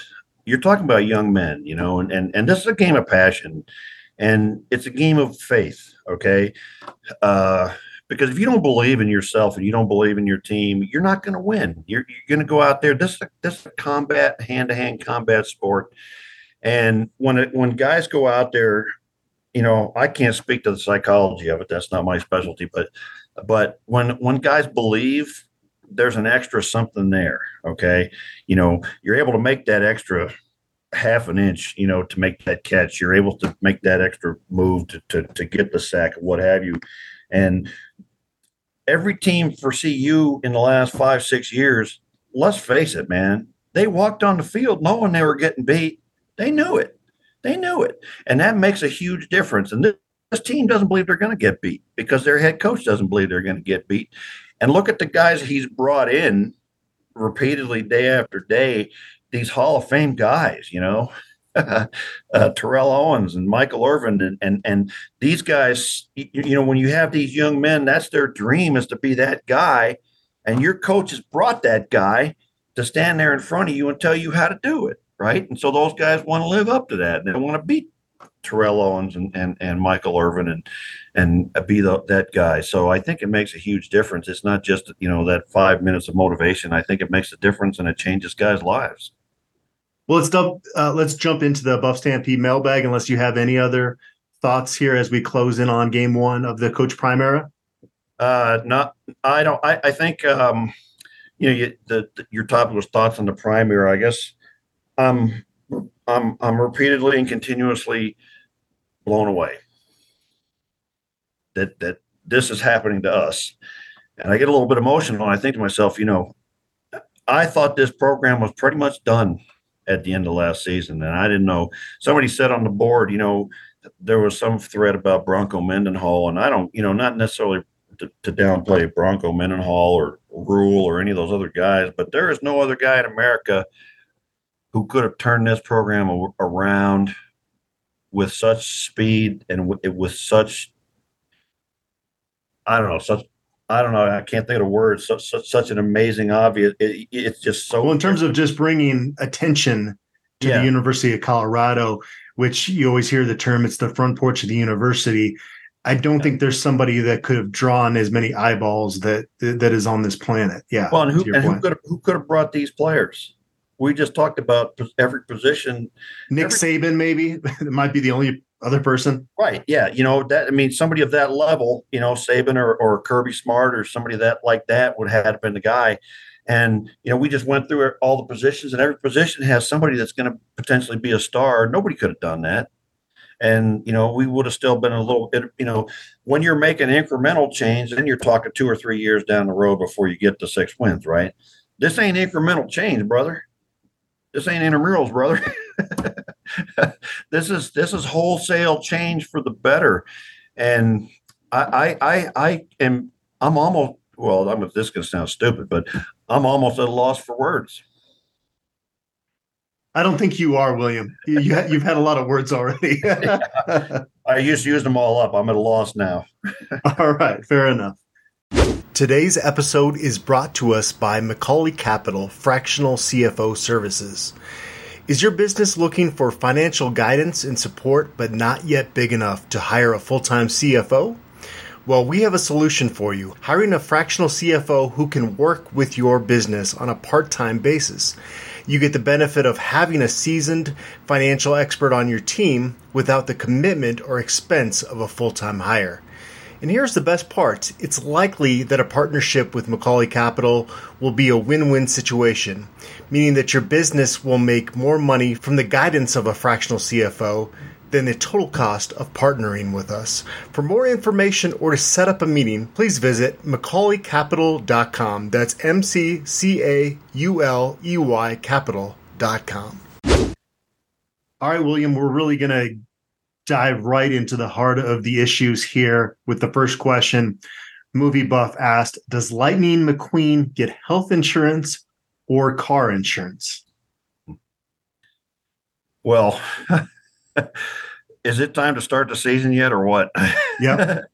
You're talking about young men, you know, and, and, and this is a game of passion and it's a game of faith. Okay. Uh, because if you don't believe in yourself and you don't believe in your team, you're not going to win. You're, you're going to go out there. This is a, this is a combat, hand to hand combat sport. And when it, when guys go out there, you know, I can't speak to the psychology of it. That's not my specialty. But but when when guys believe, there's an extra something there. Okay, you know, you're able to make that extra half an inch, you know, to make that catch. You're able to make that extra move to to, to get the sack, what have you. And every team for CU in the last five, six years, let's face it, man, they walked on the field knowing they were getting beat. They knew it. They knew it. And that makes a huge difference. And this, this team doesn't believe they're going to get beat because their head coach doesn't believe they're going to get beat. And look at the guys he's brought in repeatedly day after day, these Hall of Fame guys, you know, uh, Terrell Owens and Michael Irvin and, and and these guys, you, you know, when you have these young men, that's their dream is to be that guy, and your coach has brought that guy to stand there in front of you and tell you how to do it, right? And so those guys want to live up to that, and they want to beat Terrell Owens and, and, and Michael Irvin and and be the, that guy. So I think it makes a huge difference. It's not just you know that five minutes of motivation. I think it makes a difference and it changes guys' lives. Well, let's dump, uh, let's jump into the Buff Stampede mailbag. Unless you have any other thoughts here as we close in on Game One of the Coach Prime era. Uh, not, I don't. I, I think um, you know you, the, the, your topic was thoughts on the Prime era. I guess I'm I'm I'm repeatedly and continuously blown away that that this is happening to us, and I get a little bit emotional. And I think to myself, you know, I thought this program was pretty much done at the end of last season. And I didn't know. Somebody said on the board, you know, there was some thread about Bronco Mendenhall, and I don't, you know, not necessarily to, to downplay Bronco Mendenhall or Rhule or any of those other guys, but there is no other guy in America who could have turned this program around with such speed and with, with such I don't know such I don't know I can't think of the words such such, such an amazing obvious it, it's just so well in terms of just bringing attention to yeah. the University of Colorado which you always hear the term it's the front porch of the university I don't think there's somebody that could have drawn as many eyeballs that that is on this planet. Yeah. Well, and who, and who could have, who could have brought these players? We just talked about every position. Nick every, Saban, maybe it might be the only other person. Right. Yeah. You know that. I mean, somebody of that level, you know, Saban or, or Kirby Smart or somebody that like that would have been the guy. And you know, we just went through all the positions, and every position has somebody that's going to potentially be a star. Nobody could have done that and you know we would have still been a little bit you know when you're making incremental change then you're talking two or three years down the road before you get to six wins right this ain't incremental change brother this ain't intramurals brother this is this is wholesale change for the better and i i i, I am i'm almost well i'm this is to sound stupid but i'm almost at a loss for words I don't think you are, William. You, have had a lot of words already. I used to use them all up. I'm at a loss now. all right, fair enough. Today's episode is brought to us by McCauley Capital Fractional CFO Services. Is your business looking for financial guidance and support, but not yet big enough to hire a full time CFO? Well, we have a solution for you hiring a fractional CFO who can work with your business on a part time basis. You get the benefit of having a seasoned financial expert on your team without the commitment or expense of a full time hire. And here's the best part it's likely that a partnership with McCauley Capital will be a win win situation, meaning that your business will make more money from the guidance of a fractional CFO than the total cost of partnering with us. For more information or to set up a meeting, please visit mccauleycapital.com. That's M C C A U L E Y Capital.com. All right, William, we're really going to dive right into the heart of the issues here with the first question. Movie Buff asked Does Lightning McQueen get health insurance or car insurance? Well, Is it time to start the season yet, or what? yep,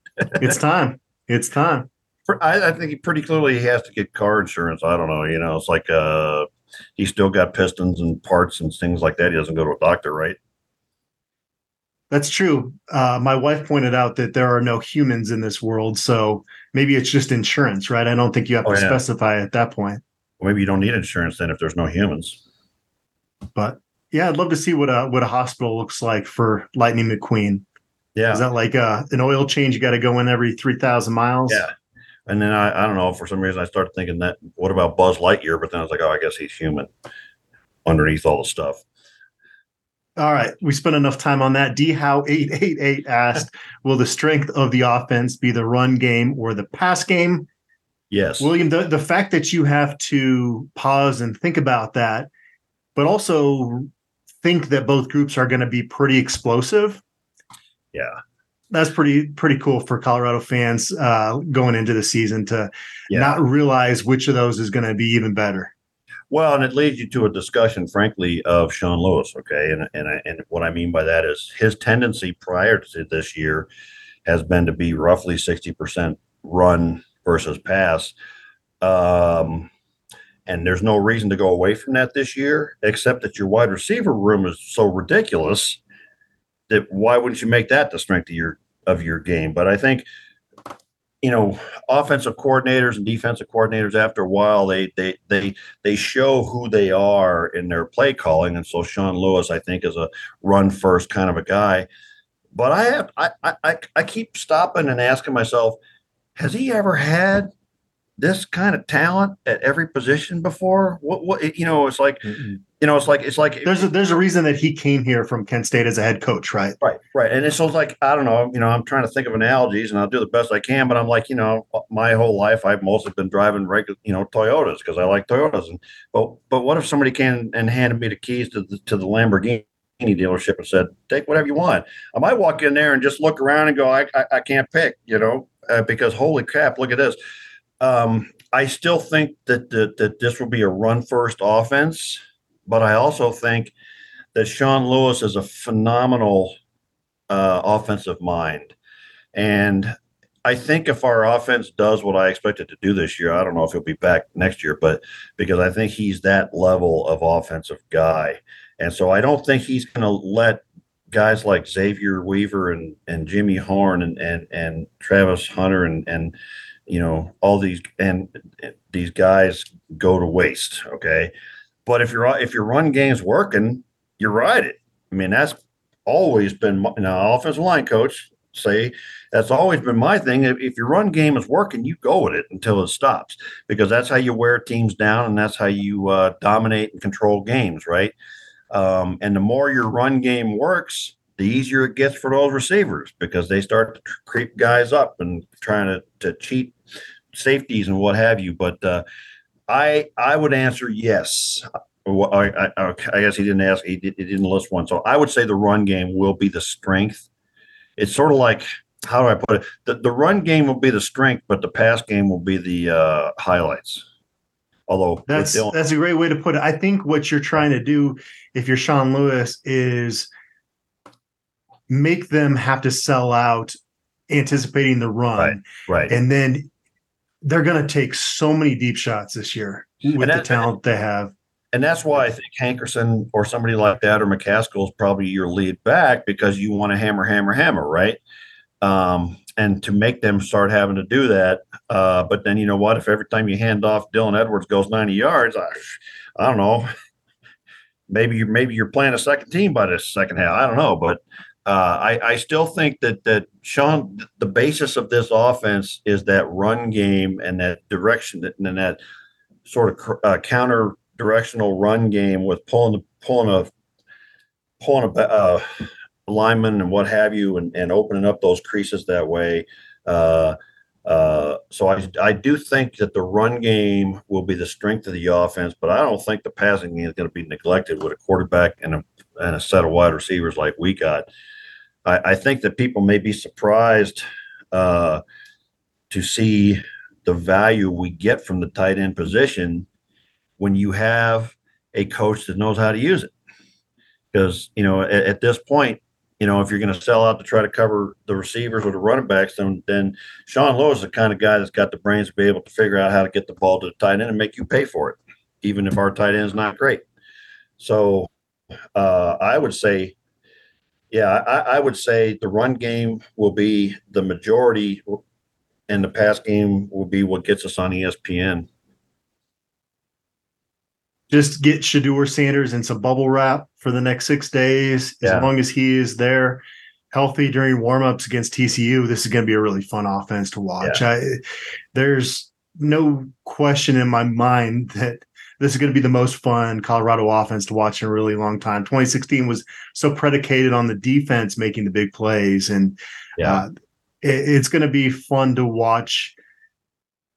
it's time. It's time. I, I, think pretty clearly he has to get car insurance. I don't know. You know, it's like uh, he's still got pistons and parts and things like that. He doesn't go to a doctor, right? That's true. Uh, my wife pointed out that there are no humans in this world, so maybe it's just insurance, right? I don't think you have oh, to yeah. specify at that point. Well, maybe you don't need insurance then if there's no humans. But yeah, I'd love to see what a what a hospital looks like for Lightning McQueen. Yeah, is that like a, an oil change? You got to go in every three thousand miles. Yeah, and then I, I don't know for some reason I started thinking that what about Buzz Lightyear? But then I was like, oh, I guess he's human underneath all the stuff. All right, we spent enough time on that. D How eight eight eight asked, "Will the strength of the offense be the run game or the pass game?" Yes, William. The the fact that you have to pause and think about that, but also think that both groups are going to be pretty explosive. Yeah. That's pretty pretty cool for Colorado fans uh, going into the season to yeah. not realize which of those is going to be even better. Well, and it leads you to a discussion, frankly, of Sean Lewis. Okay, and and and what I mean by that is his tendency prior to this year has been to be roughly sixty percent run versus pass. Um, and there's no reason to go away from that this year, except that your wide receiver room is so ridiculous that why wouldn't you make that the strength of your of your game? But I think you know, offensive coordinators and defensive coordinators after a while they they they they show who they are in their play calling. And so Sean Lewis, I think, is a run first kind of a guy. But I have I I I keep stopping and asking myself, has he ever had this kind of talent at every position before? What what you know, it's like mm-hmm. you know, it's like it's like there's a, there's a reason that he came here from Kent State as a head coach, right? Right, right. And it's like I don't know, you know, I'm trying to think of analogies and I'll do the best I can, but I'm like, you know, my whole life I've mostly been driving regular, you know, Toyotas because I like Toyotas. And but but what if somebody came and handed me the keys to the to the Lamborghini? dealership and said, "Take whatever you want." I might walk in there and just look around and go, "I, I, I can't pick," you know, uh, because holy crap, look at this. Um, I still think that, that that this will be a run first offense, but I also think that Sean Lewis is a phenomenal uh, offensive mind, and I think if our offense does what I expected to do this year, I don't know if he'll be back next year, but because I think he's that level of offensive guy, and so I don't think he's going to let guys like Xavier Weaver and and Jimmy Horn and and and Travis Hunter and and you know all these and these guys go to waste okay? But if you're if your run game's working you ride it. I mean that's always been my now offensive line coach say that's always been my thing. If, your run game is working you go with it until it stops because that's how you wear teams down and that's how you uh, dominate and control games right? Um, and the more your run game works the easier it gets for those receivers because they start to creep guys up and trying to, to cheat safeties and what have you. But uh, I I would answer yes. I, I, I, guess he didn't ask. He, did, he didn't list one. So I would say the run game will be the strength. It's sort of like how do I put it? The, the run game will be the strength, but the pass game will be the uh, highlights. Although that's that's a great way to put it. I think what you're trying to do, if you're Sean Lewis, is make them have to sell out anticipating the run. Right. Right. And then they're going to take so many deep shots this year with that, the talent they have. And that's why I think Hankerson or somebody like that or McCaskill is probably your lead back because you want to hammer, hammer, hammer, right? Um, and to make them start having to do that. Uh, but then you know what? If every time you hand off, Dylan Edwards goes 90 yards, I, I don't know. Maybe you're maybe you're playing a second team by this second half. I don't know, but uh, I, I still think that that Sean, the basis of this offense is that run game and that direction that, and that sort of uh, counter directional run game with pulling the pulling a pulling a uh, lineman and what have you, and, and opening up those creases that way. Uh, uh, so I, I do think that the run game will be the strength of the offense, but I don't think the passing game is going to be neglected with a quarterback and a, and a set of wide receivers like we got. I, I think that people may be surprised uh, to see the value we get from the tight end position when you have a coach that knows how to use it. Because you know, at, at this point, you know, if you're going to sell out to try to cover the receivers or the running backs, then then Sean Lewis is the kind of guy that's got the brains to be able to figure out how to get the ball to the tight end and make you pay for it, even if our tight end is not great. So uh, I would say yeah, I, I, would say the run game will be the majority, and the pass game will be what gets us on ESPN. Just get Shedeur Sanders in some bubble wrap for the next six days. Yeah. As long as he is there, healthy during warmups against TCU, this is going to be a really fun offense to watch. Yeah. I, there's no question in my mind that this is going to be the most fun Colorado offense to watch in a really long time. 2016 was so predicated on the defense making the big plays, and yeah, uh, it, it's going to be fun to watch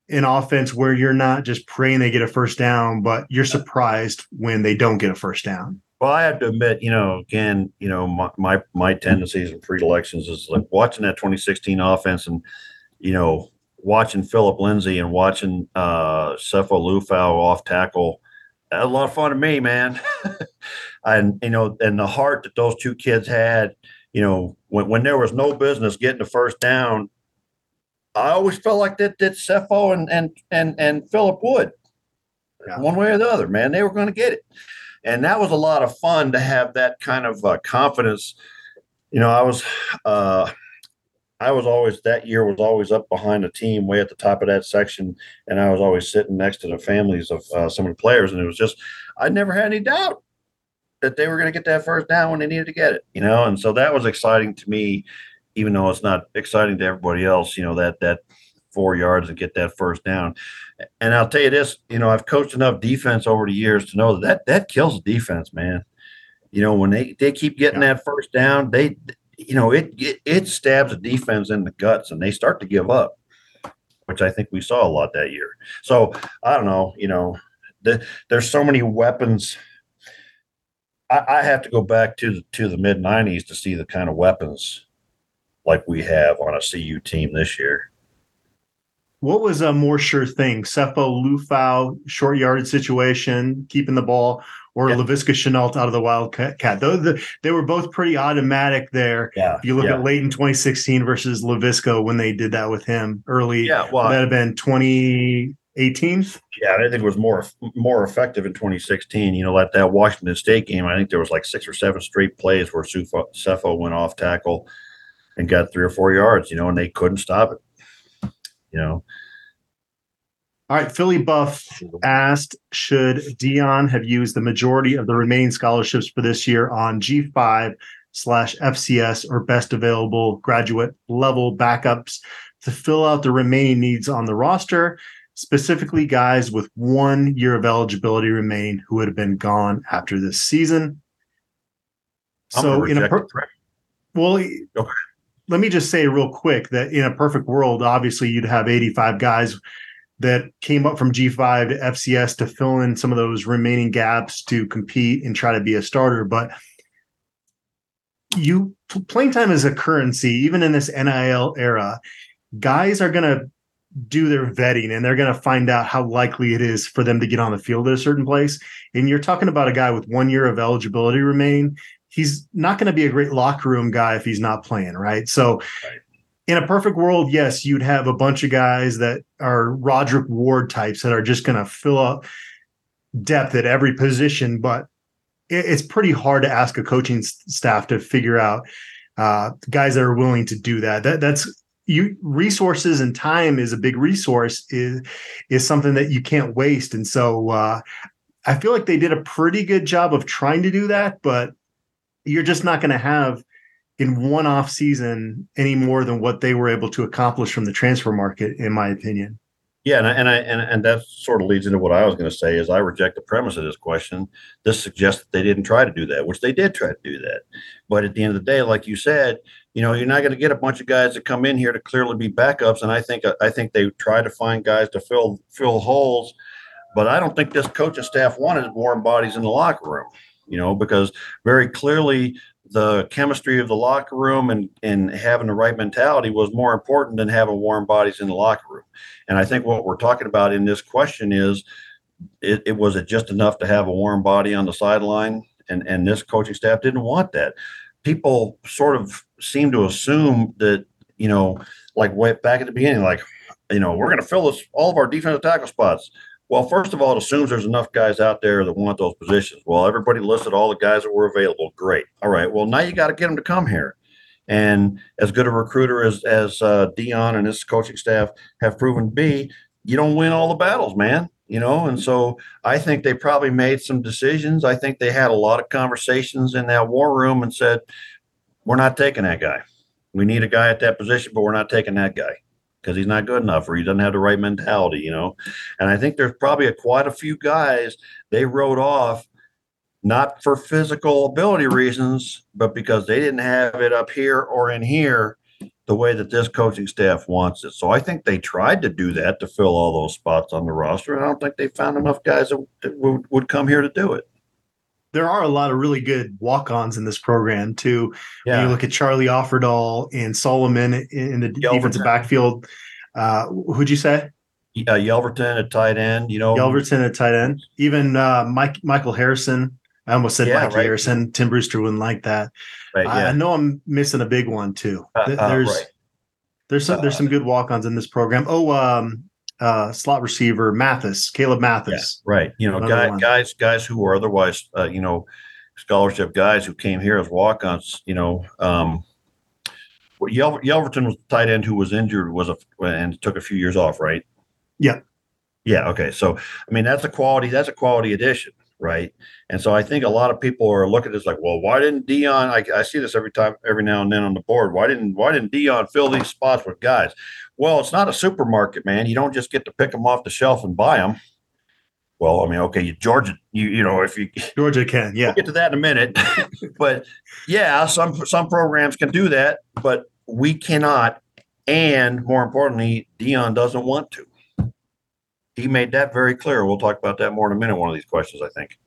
an offense where you're not just praying they get a first down, but you're surprised when they don't get a first down. Well, I have to admit, you know, again, you know, my my, my tendencies and predilections is like watching that 2016 offense and, you know, watching Phillip Lindsay and watching uh, Sefo Liufau off tackle, a lot of fun to me, man. and you know, and the heart that those two kids had, you know, when, when there was no business getting the first down, I always felt like that that Sefo and and and and Phillip would, yeah. one way or the other, man, they were going to get it, and that was a lot of fun to have that kind of uh, confidence. You know, I was. uh I was always that year was always up behind the team, way at the top of that section, and I was always sitting next to the families of uh, some of the players, and it was just I never had any doubt that they were going to get that first down when they needed to get it, you know, and so that was exciting to me, even though it's not exciting to everybody else, you know, that that four yards to get that first down. And I'll tell you this, you know, I've coached enough defense over the years to know that that, that kills the defense, man. You know, when they, they keep getting yeah. that first down, they you know, it, it, it stabs the defense in the guts and they start to give up, which I think we saw a lot that year. So I don't know, you know, the, there's so many weapons. I, I have to go back to the, to the mid '90s to see the kind of weapons like we have on a CU team this year. What was a more sure thing? Sefo Liufau short yarded situation, keeping the ball, or yeah. Laviska Shenault out of the Wildcat. Those the, they were both pretty automatic there. Yeah. If you look yeah. at late in 2016 versus Laviska when they did that with him early, yeah, well, that have been 2018. Yeah, I think it was more more effective in 2016. You know, at that Washington State game, I think there was like six or seven straight plays where Sefo went off tackle and got three or four yards. You know, and they couldn't stop it you know. All right, Philly Buff asked, should Deion have used the majority of the remaining scholarships for this year on G5 slash FCS or best available graduate level backups to fill out the remaining needs on the roster, specifically guys with one year of eligibility remain who would have been gone after this season. I'm so in a per- well, let me just say real quick that in a perfect world, obviously you'd have 85 guys that came up from G5 to FCS to fill in some of those remaining gaps to compete and try to be a starter. But you playing time is a currency, even in this NIL era. Guys are going to do their vetting and they're going to find out how likely it is for them to get on the field at a certain place. And you're talking about a guy with one year of eligibility remaining he's not going to be a great locker room guy if he's not playing, right? So right. in a perfect world, yes, you'd have a bunch of guys that are Roderick Ward types that are just going to fill up depth at every position, but it's pretty hard to ask a coaching staff to figure out uh, guys that are willing to do that. That that's you resources and time is a big resource is is something that you can't waste. And so uh, I feel like they did a pretty good job of trying to do that, but you're just not going to have in one off season any more than what they were able to accomplish from the transfer market, in my opinion. Yeah, and I, and I, and, and that sort of leads into what I was going to say is I reject the premise of this question. This suggests that they didn't try to do that, which they did try to do that. But at the end of the day, like you said, you know, you're not going to get a bunch of guys that come in here to clearly be backups. And I think I think they try to find guys to fill fill holes. But I don't think this coaching staff wanted warm bodies in the locker room you know, because very clearly the chemistry of the locker room and, and having the right mentality was more important than having warm bodies in the locker room. And I think what we're talking about in this question is it, it was it just enough to have a warm body on the sideline and, and this coaching staff didn't want that. People sort of seem to assume that, you know, like way back at the beginning, like, you know, we're going to fill this all of our defensive tackle spots. Well, first of all, it assumes there's enough guys out there that want those positions. Well, everybody listed all the guys that were available. Great. All right. Well, now you got to get them to come here. And as good a recruiter as as uh, Deion and his coaching staff have proven to be, you don't win all the battles, man. You know, and so I think they probably made some decisions. I think they had a lot of conversations in that war room and said, "We're not taking that guy. We need a guy at that position, but we're not taking that guy." Because he's not good enough or he doesn't have the right mentality, you know. And I think there's probably a, quite a few guys they wrote off not for physical ability reasons, but because they didn't have it up here or in here the way that this coaching staff wants it. So I think they tried to do that to fill all those spots on the roster. And I don't think they found enough guys that, would, would come here to do it there are a lot of really good walk-ons in this program too. Yeah. When you look at Charlie Offerdahl and Solomon in the Yelverton. defensive backfield. Uh, who'd you say? Uh, Yelverton at tight end. You know, Yelverton at tight end. Even uh, Mike Michael Harrison. I almost said yeah, Mike right. Harrison. Tim Brewster wouldn't like that. Right, yeah. I, know I'm missing a big one too. Uh, uh there's right. there's some there's some good walk-ons in this program. Oh, um, uh, slot receiver Mathis, Caleb Mathis. Yeah, right. You know, guy, guys, guys who are otherwise, uh, you know, scholarship guys who came here as walk-ons. You know, um, Yel- Yelverton was tight end who was injured was a and took a few years off, right? Yeah. Yeah. Okay. So I mean, that's a quality. That's a quality addition right? And so I think a lot of people are looking at this like, well, why didn't Deion? I, I, see this every time, every now and then on the board. Why didn't Why didn't Deion fill these spots with guys? Well, it's not a supermarket, man. You don't just get to pick them off the shelf and buy them. Well, I mean, okay, Georgia, you you know, if you Georgia can, yeah, we'll get to that in a minute. but yeah, some some programs can do that, but we cannot. And more importantly, Deion doesn't want to he made that very clear. We'll talk about that more in a minute. One of these questions, I think.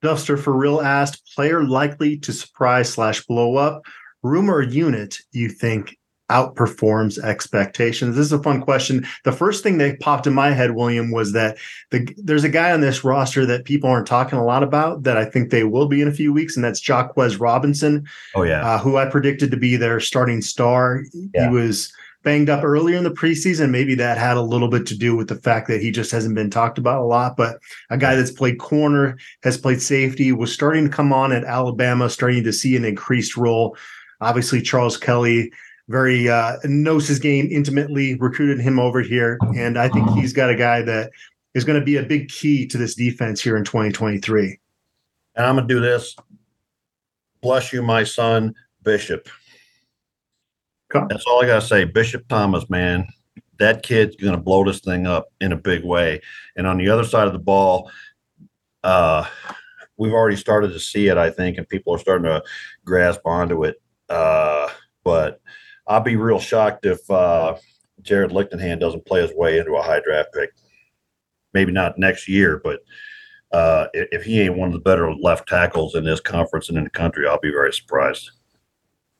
Duster for real asked player likely to surprise slash blow up. Rumor unit, you think outperforms expectations? This is a fun question. The first thing that popped in my head, William, was that the, there's a guy on this roster that people aren't talking a lot about that I think they will be in a few weeks, and that's Jahquez Robinson. Oh yeah, uh, who I predicted to be their starting star. Yeah. He was banged up earlier in the preseason. Maybe that had a little bit to do with the fact that he just hasn't been talked about a lot. But a guy that's played corner, has played safety, was starting to come on at Alabama, starting to see an increased role. Obviously, Charles Kelly very uh, knows his game intimately, recruited him over here. And I think he's got a guy that is going to be a big key to this defense here in 2023. And I'm going to do this. Bless you, my son, Bishop. That's all I got to say. Bishop Thomas, man, that kid's going to blow this thing up in a big way. And on the other side of the ball, uh, we've already started to see it, I think, and people are starting to grasp onto it. Uh, but I'll be real shocked if uh, Jared Lichtenhan doesn't play his way into a high draft pick. Maybe not next year, but uh, if he ain't one of the better left tackles in this conference and in the country, I'll be very surprised.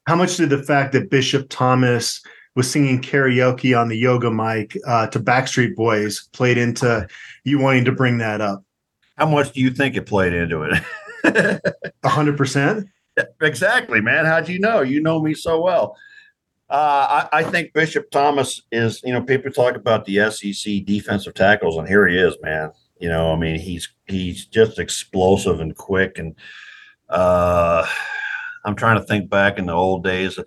How much did the fact that Bishop Thomas was singing karaoke on the yoga mic uh, to Backstreet Boys played into you wanting to bring that up? How much do you think it played into it? A hundred percent. Exactly, man. How'd you know? You know me so well. Uh, I, I, think Bishop Thomas is, you know, people talk about the SEC defensive tackles, and here he is, man. You know, I mean, he's he's just explosive and quick, and uh, I'm trying to think back in the old days.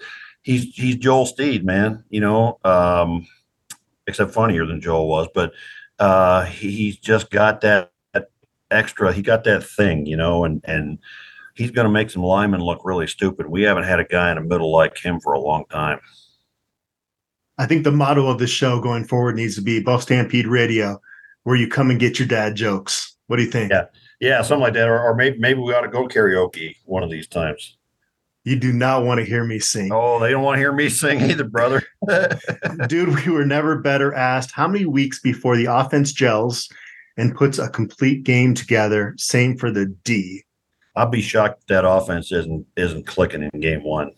He's he's Joel Steed, man. You know, um, except funnier than Joel was, but uh, he, he's just got that, that extra. He got that thing, you know, and and he's going to make some linemen look really stupid. We haven't had a guy in the middle like him for a long time. I think the motto of the show going forward needs to be Buff Stampede Radio, where you come and get your dad jokes. What do you think? Yeah, yeah, something like that. Or, or maybe maybe we ought to go karaoke one of these times. You do not want to hear me sing. Oh, they don't want to hear me sing either, brother. Dude, we were never better asked how many weeks before the offense gels and puts a complete game together. Same for the D. I'll be shocked that offense isn't isn't clicking in game one.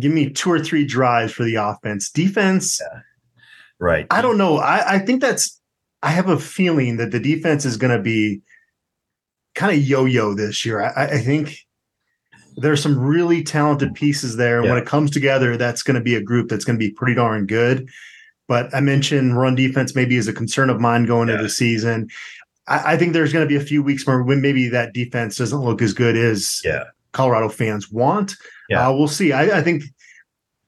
Give me two or three drives for the offense. Defense, yeah. right? I don't know. I, I think that's. I have a feeling that the defense is going to be kind of yo-yo this year. I, I, think there's some really talented pieces there, and yeah. when it comes together, that's going to be a group that's going to be pretty darn good. But I mentioned run defense maybe is a concern of mine going yeah. into the season. I, I think there's going to be a few weeks where when maybe that defense doesn't look as good as yeah. Colorado fans want. Yeah. Uh, we'll see. I, I, think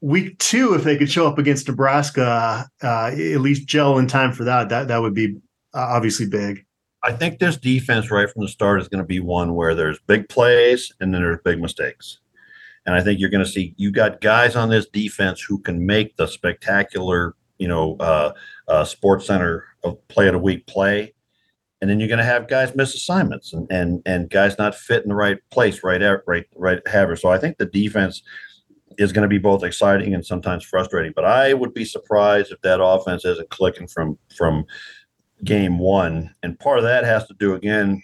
week two, if they could show up against Nebraska, uh, at least gel in time for that, that that would be uh, obviously big. I think this defense right from the start is going to be one where there's big plays and then there's big mistakes. And I think you're going to see you got guys on this defense who can make the spectacular, you know, uh, uh, Sports Center of play of the week play and then you're going to have guys miss assignments and and and guys not fit in the right place right at right right have so i think the defense is going to be both exciting and sometimes frustrating but i would be surprised if that offense isn't clicking from from game one and part of that has to do again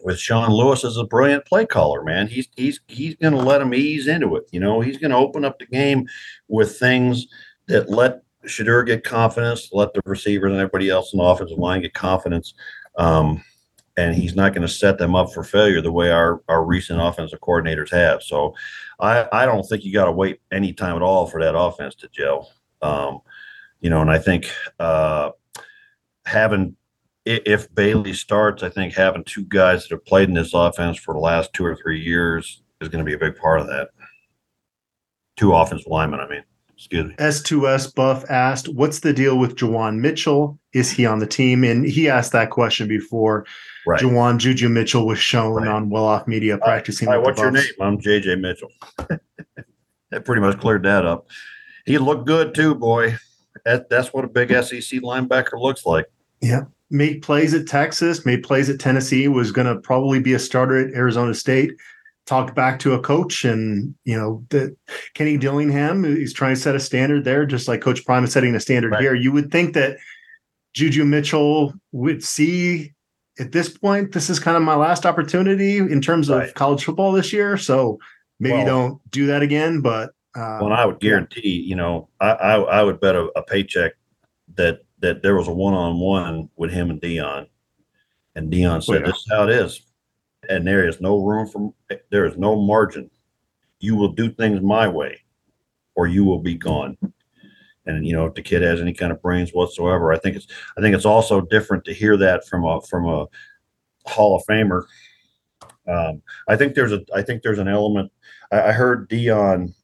with Sean Lewis as a brilliant play caller, man. He's he's he's going to let him ease into it. You know, he's going to open up the game with things that let Shedeur get confidence, let the receivers and everybody else in the offensive line get confidence. Um, and he's not going to set them up for failure the way our, our recent offensive coordinators have. So I, I don't think you got to wait any time at all for that offense to gel. Um, you know, and I think uh, having if Bailey starts, I think having two guys that have played in this offense for the last two or three years is going to be a big part of that. Two offensive linemen, I mean. Excuse me. S2S Buff asked, What's the deal with Juwan Mitchell? Is he on the team? And he asked that question before right. Juwan Juju Mitchell was shown right. on Well Off Media practicing. Hi, what's your name? I'm JJ Mitchell. that pretty much cleared that up. He looked good too, boy. That, that's what a big SEC linebacker looks like. Yeah. Made plays at Texas, made plays at Tennessee, was going to probably be a starter at Arizona State talk back to a coach and you know that Kenny Dillingham is trying to set a standard there, just like Coach Prime is setting a standard right. here. You would think that Juju Mitchell would see at this point, this is kind of my last opportunity in terms of right. college football this year. So maybe well, don't do that again. But Uh, well, I would guarantee, you know, I, I, I would bet a, a, paycheck that that there was a one on one with him and Deion and Deion said, yeah. "This is how it is," and there is no room for there is no margin. You will do things my way, or you will be gone. And you know, if the kid has any kind of brains whatsoever, I think it's I think it's also different to hear that from a from a Hall of Famer. Um, I think there's a I think there's an element. I, I heard Deion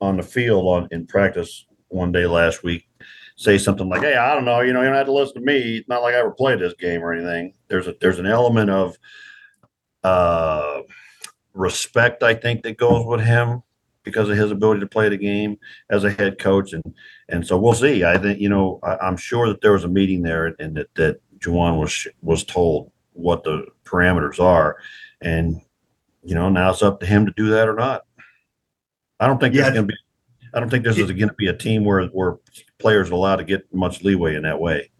on the field on in practice one day last week say something like, "Hey, I don't know, you know, you don't have to listen to me. It's not like I ever played this game or anything." There's a there's an element of uh, respect I think that goes with him because of his ability to play the game as a head coach, and and so we'll see. I think you know I, am sure that there was a meeting there, and that that Juwan was was told what the parameters are, and you know now it's up to him to do that or not. I don't think yeah. there's going to be. I don't think this is going to be a team where where players are allowed to get much leeway in that way.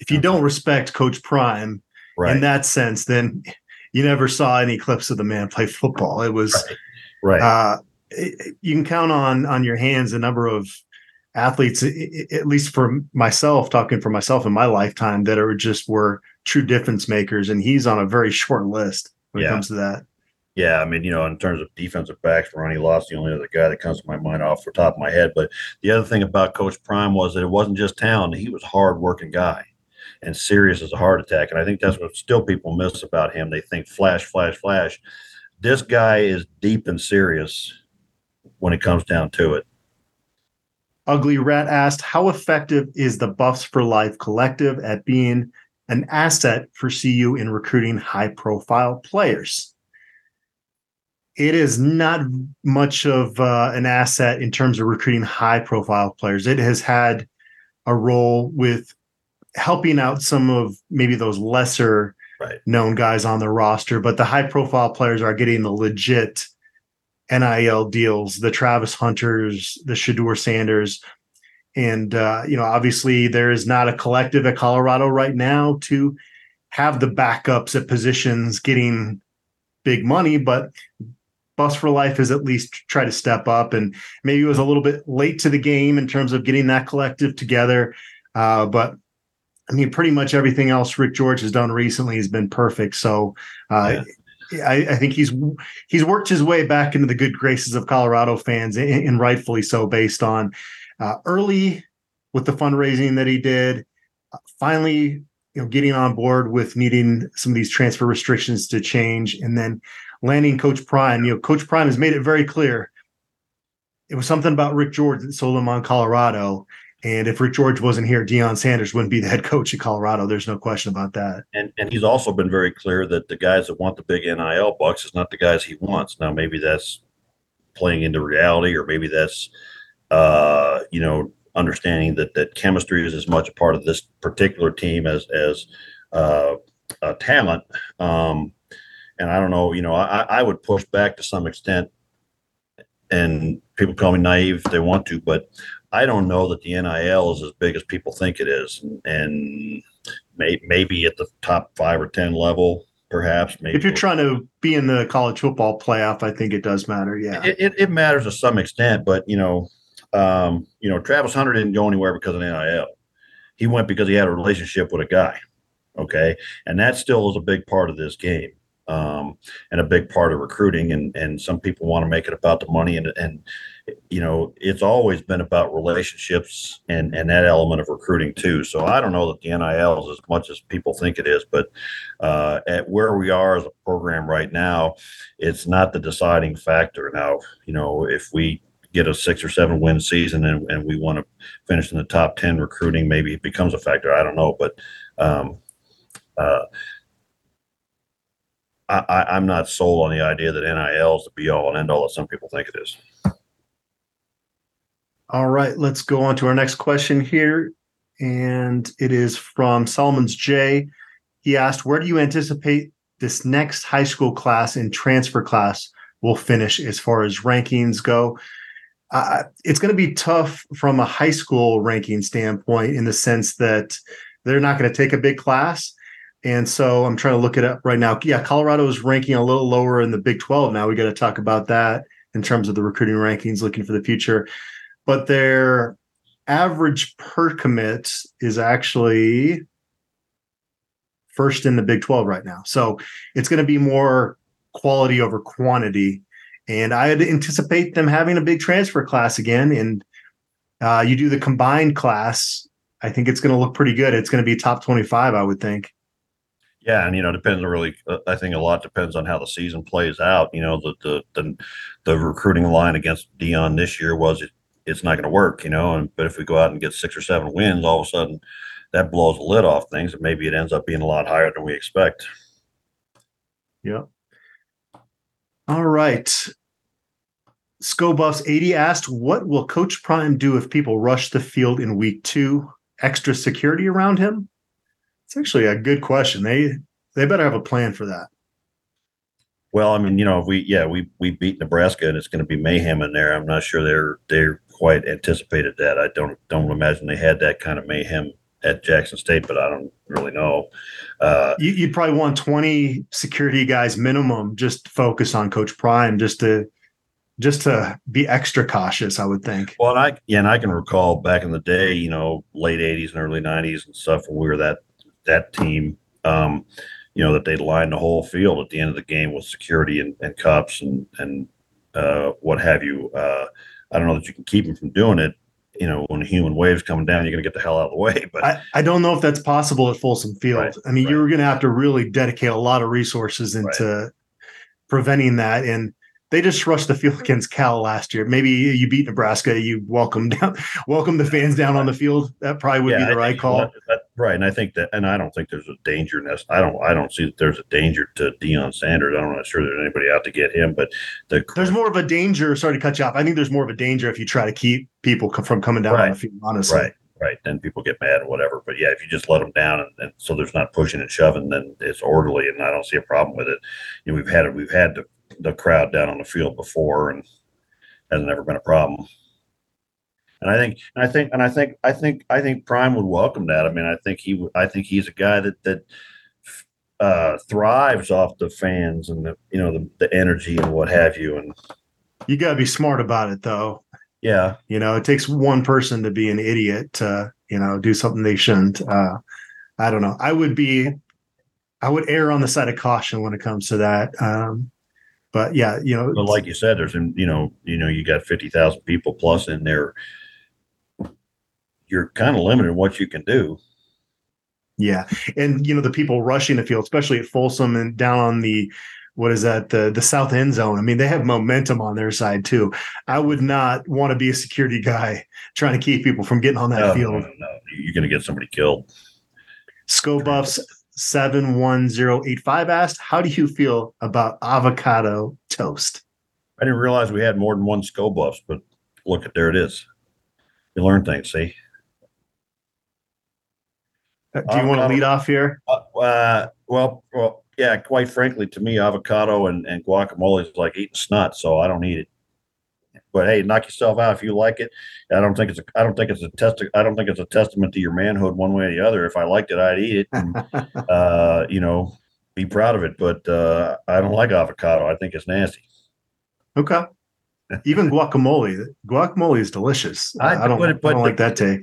If you don't respect Coach Prime right. in that sense, then you never saw any clips of the man play football. It was right. right. Uh, it, you can count on on your hands a number of athletes, at least for myself, talking for myself in my lifetime, that are just were true difference makers, and he's on a very short list when yeah. it comes to that. Yeah, I mean, you know, in terms of defensive backs, Ronnie Lott's the only other guy that comes to my mind off the top of my head. But the other thing about Coach Prime was that it wasn't just talent; he was a hard-working guy and serious as a heart attack. And I think that's what still people miss about him. They think flash, flash, flash. This guy is deep and serious when it comes down to it. Ugly Rat asked, How effective is the Buffs for Life collective at being an asset for CU in recruiting high profile players? It is not much of uh, an asset in terms of recruiting high profile players. It has had a role with helping out some of maybe those lesser right. known guys on the roster, but the high profile players are getting the legit NIL deals, the Travis Hunters, the Shedeur Sanders. And, uh, you know, obviously there is not a collective at Colorado right now to have the backups at positions getting big money, but Buffs for Life has at least tried to step up and maybe it was a little bit late to the game in terms of getting that collective together. Uh, but I mean, pretty much everything else Rick George has done recently has been perfect. So uh, yeah. I, I, think he's he's worked his way back into the good graces of Colorado fans, and, and rightfully so, based on uh, early with the fundraising that he did, uh, finally you know getting on board with needing some of these transfer restrictions to change, and then landing Coach Prime. You know, Coach Prime has made it very clear. It was something about Rick George that sold him on Colorado, and if Rick George wasn't here, Deion Sanders wouldn't be the head coach of Colorado. There's no question about that. And and he's also been very clear that the guys that want the big NIL bucks is not the guys he wants. Now maybe that's playing into reality, or maybe that's uh, you know understanding that that chemistry is as much a part of this particular team as as uh, talent. Um, and I don't know, you know, I, I would push back to some extent and people call me naive if they want to, but I don't know that the NIL is as big as people think it is, and may, maybe at the top five or ten level, perhaps. Maybe if you're trying to be in the college football playoff, I think it does matter. Yeah, it, it, it matters to some extent, but you know, um, you know, Travis Hunter didn't go anywhere because of NIL. He went because he had a relationship with a guy. Okay, and that still is a big part of this game um, and a big part of recruiting. And and some people want to make it about the money, and and you know it's always been about relationships and and that element of recruiting too. So I don't know that the NIL is as much as people think it is, but uh, at where we are as a program right now, it's not the deciding factor. Now you know if we get a six or seven win season and, and we want to finish in the top 10 recruiting maybe it becomes a factor i don't know but um, uh, I, I'm not sold on the idea that NIL is the be all and end all that some people think it is. All right, let's go on to our next question here. And it is from Solomon's J. He asked, Where do you anticipate this next high school class and transfer class will finish as far as rankings go? Uh, it's going to be tough from a high school ranking standpoint in the sense that they're not going to take a big class and so I'm trying to look it up right now. Yeah, Colorado is ranking a little lower in the Big 12 now. We got to talk about that. in terms of the recruiting rankings looking for the future. But their average per commit is actually first in the Big 12 right now. So it's going to be more quality over quantity. And I would anticipate them having a big transfer class again. And uh, you do the combined class, I think it's going to look pretty good. It's going to be top 25, I would think. Yeah, and you know, it depends really. Uh, I think a lot depends on how the season plays out. You know, the the the, the recruiting line against Deion this year was it, it's not going to work. You know, and but if we go out and get six or seven wins, all of a sudden that blows the lid off things, and maybe it ends up being a lot higher than we expect. Yeah. All right. Scobuffs 80 asked, What will Coach Prime do if people rush the field in week two? Extra security around him? It's actually a good question. They they better have a plan for that. Well, I mean, you know, we yeah, we we beat Nebraska and it's going to be mayhem in there. I'm not sure they're they're quite anticipated that. I don't don't imagine they had that kind of mayhem at Jackson State, but I don't really know. Uh, you, would probably want 20 security guys minimum, just focus on Coach Prime, just to just to be extra cautious. I would think. Well, and I yeah, and I can recall back in the day, you know, late 80s and early 90s and stuff when we were that that team. Um, you know that they'd line the whole field at the end of the game with security and, and cups and and uh, what have you. Uh, I don't know that you can keep them from doing it, you know, when a human wave's coming down, you're going to get the hell out of the way. But I, I don't know if that's possible at Folsom Field. Right, I mean, right. you're going to have to really dedicate a lot of resources into right. preventing that. And they just rushed the field against Cal last year. Maybe you beat Nebraska, you welcome down, welcome the fans down on the field. That probably would yeah, be the right call. That, right, and I think that, and I don't think there's a danger. In this. I don't, I don't see that there's a danger to Deion Sanders. I'm not sure there's anybody out to get him, but the, there's more of a danger. Sorry to cut you off. I think there's more of a danger if you try to keep people from coming down right, on the field. Honestly, right right? Then people get mad or whatever. But yeah, if you just let them down and, and, so there's not pushing and shoving, then it's orderly, and I don't see a problem with it. You know, we've had it, we've had the the crowd down on the field before, and hasn't ever been a problem. And I think, and I think, and I think, I think, I think Prime would welcome that. I mean, I think he, I think he's a guy that that uh, thrives off the fans and the, you know, the, the energy and what have you. And you got to be smart about it, though. Yeah, you know, it takes one person to be an idiot to, you know, do something they shouldn't. Uh, I don't know. I would be, I would err on the side of caution when it comes to that. Um, but yeah, you know, but like you said, there's you know, you know, you got fifty thousand people plus in there. You're kind of limited what you can do. Yeah, and you know the people rushing the field, especially at Folsom and down on the what is that the the south end zone. I mean, they have momentum on their side too. I would not want to be a security guy trying to keep people from getting on that no, field. No, no, You're going to get somebody killed. Scobuffs 71085 asked, How do you feel about avocado toast? I didn't realize we had more than one Scobuffs, but look at there it is. You learn things, see? Uh, do you avocado, want to lead off here? Uh, uh, well, well, yeah, quite frankly, to me, avocado and, and guacamole is like eating snot, so I don't eat it. But hey, knock yourself out if you like it. I don't think it's a I don't think it's a test I don't think it's a testament to your manhood one way or the other. If I liked it, I'd eat it. And, uh, you know, be proud of it. But uh, I don't like avocado. I think it's nasty. Okay. Even guacamole. Guacamole is delicious. I, I don't, but, but I don't like that take.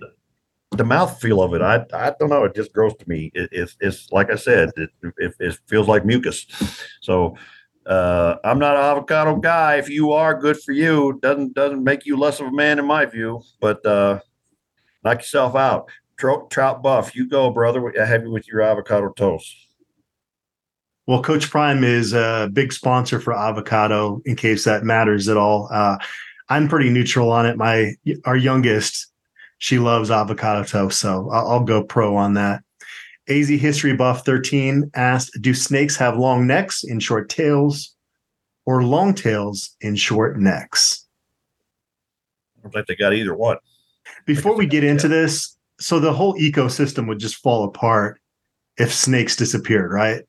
The mouth feel of it, I I don't know. It just grows to me. It, it's it's like I said, it, it, it feels like mucus. So uh, I'm not an avocado guy. If you are, good for you. Doesn't doesn't make you less of a man in my view. But uh, knock yourself out. Trout, trout buff, you go, brother. I have you with your avocado toast. Well, Coach Prime is a big sponsor for avocado. In case that matters at all, uh, I'm pretty neutral on it. My our youngest, she loves avocado toast, so I'll, I'll go pro on that. AZ History Buff 13 asked, Do snakes have long necks and short tails or long tails and short necks? I don't think they got either one. Before we get into this, so the whole ecosystem would just fall apart if snakes disappeared, right?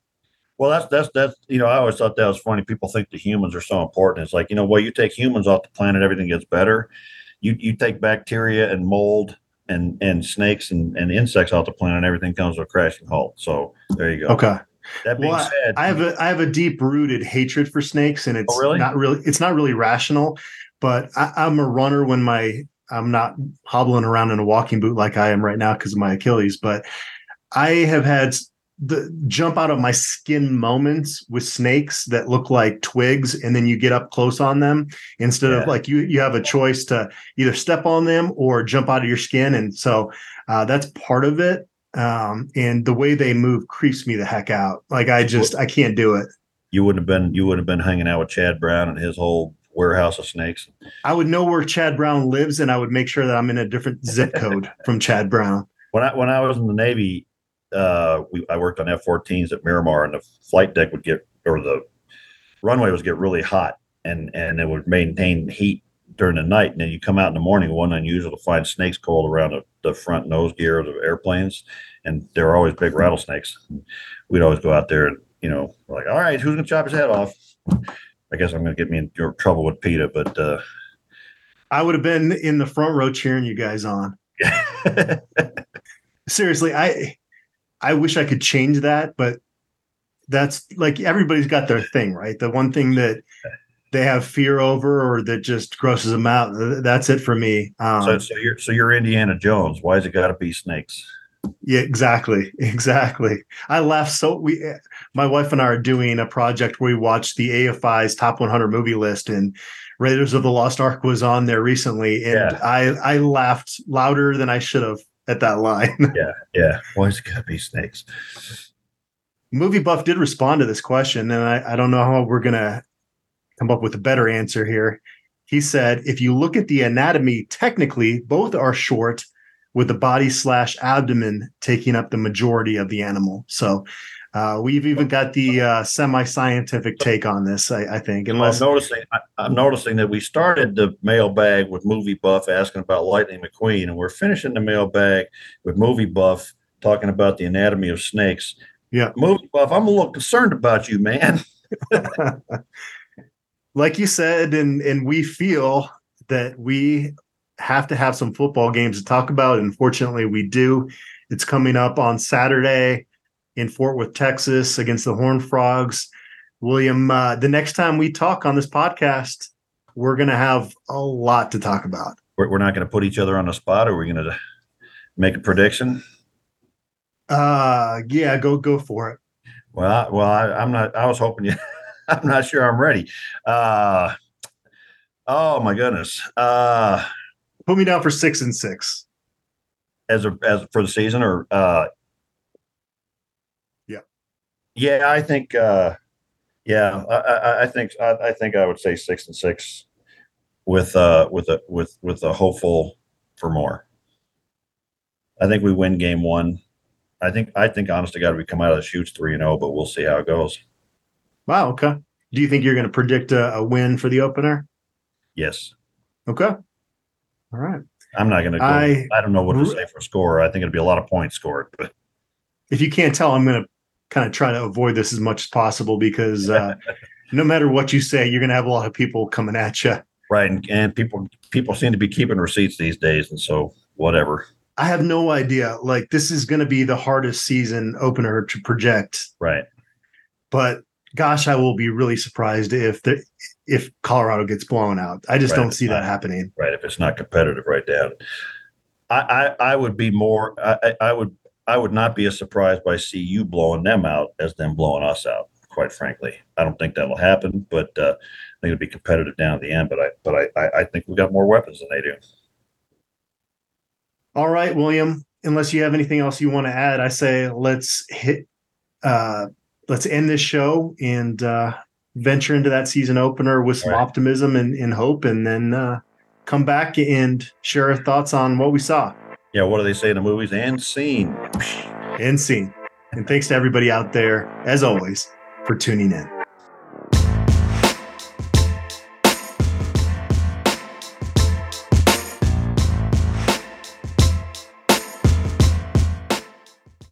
Well, that's that's that's you know I always thought that was funny. People think the humans are so important. It's like you know, well, you take humans off the planet, everything gets better. You you take bacteria and mold and and snakes and, and insects off the planet, and everything comes to a crashing halt. So there you go. Okay. That being Well, said, I have a I have a deep rooted hatred for snakes, and it's Oh, really? not really it's not really rational. But I, I'm a runner when my I'm not hobbling around in a walking boot like I am right now because of my Achilles. But I have had the jump out of my skin moments with snakes that look like twigs, and then you get up close on them instead Yeah. of like you you have a choice to either step on them or jump out of your skin, and so uh, that's part of it. Um, and the way they move creeps me the heck out. Like I just I can't do it. you wouldn't have been you wouldn't have been hanging out with Chad Brown and his whole warehouse of snakes. I would know where Chad Brown lives, and I would make sure that I'm in a different zip code from Chad Brown. When I when I was in the Navy, uh, we, I worked on F-14s at Miramar, and the flight deck would get or the runway was get really hot, and and it would maintain heat during the night. And then you come out in the morning, one unusual to find snakes coiled around the, the front nose gear of the airplanes, and there were always big rattlesnakes. We'd always go out there and you know we're like, all right, who's gonna chop his head off? I guess I'm gonna get me in trouble with PETA, but uh, I would have been in the front row cheering you guys on. Seriously, I I wish I could change that, but that's like everybody's got their thing, right? The one thing that they have fear over or that just grosses them out. That's it for me. Um, so so you're so you're Indiana Jones. Why's it got to be snakes? Yeah, exactly, exactly. I laugh so we, my wife and I are doing a project where we watch the AFI's top 100 movie list, and Raiders of the Lost Ark was on there recently, and Yeah. I I laughed louder than I should have at that line. Yeah, yeah. Why's it got to be snakes? Movie Buff did respond to this question, and I, I don't know how we're gonna come up with a better answer here. He said, if you look at the anatomy, technically both are short, with the body slash abdomen taking up the majority of the animal. So uh, we've even got the uh, semi-scientific take on this. I, I think, unless I'm noticing. I, I'm noticing that we started the mailbag with movie buff asking about Lightning McQueen, and we're finishing the mailbag with movie buff talking about the anatomy of snakes. Yeah. movie buff. I'm a little concerned about you, man. like you said, and and we feel that we have to have some football games to talk about. Unfortunately, we do. It's coming up on Saturday in Fort Worth, Texas, against the Horned Frogs. William, uh, the next time we talk on this podcast, we're going to have a lot to talk about. We're, we're not going to put each other on the spot. Or we're going to make a prediction. Uh, yeah, go go for it. Well, I, well, I, I'm not. I was hoping you. I'm not sure I'm ready. Uh, oh my goodness. Uh, Put me down for six and six. as a as for the season or uh. Yeah i think uh yeah i i, I think I, I think i would say six and six with uh with a with with a hopeful for more i think we win game one i think i think honest to god we come out of the chutes 3 and 0 but we'll see how it goes Wow. Okay. Do you think you're going to predict a, a win for the opener? yes Okay. All right. i'm not gonna I- i, don't know what to say for score i think it'll be a lot of points scored but if you can't tell, I'm going to kind of try to avoid this as much as possible because uh, no matter what you say, you're going to have a lot of people coming at you. right and, and people people seem to be keeping receipts these days and so whatever I have no idea. Like this is going to be the hardest season opener to project, right but gosh, I will be really surprised if the if Colorado gets blown out. I just Right, don't see that happening. right? If it's not competitive right down. I, I, I would be more I I would I would not be as surprised by CU blowing them out as them blowing us out, quite frankly. I don't think that'll happen, but uh, I think it'll be competitive down at the end. But I but I, I, think we got more weapons than they do. All right, William. Unless you have anything else you want to add, I say let's hit. Uh, let's end this show and uh, venture into that season opener with some right. optimism and, and hope, and then uh, come back and share our thoughts on what we saw Yeah, what do they say in the movies? And scene. and seen. And thanks to everybody out there, as always, for tuning in.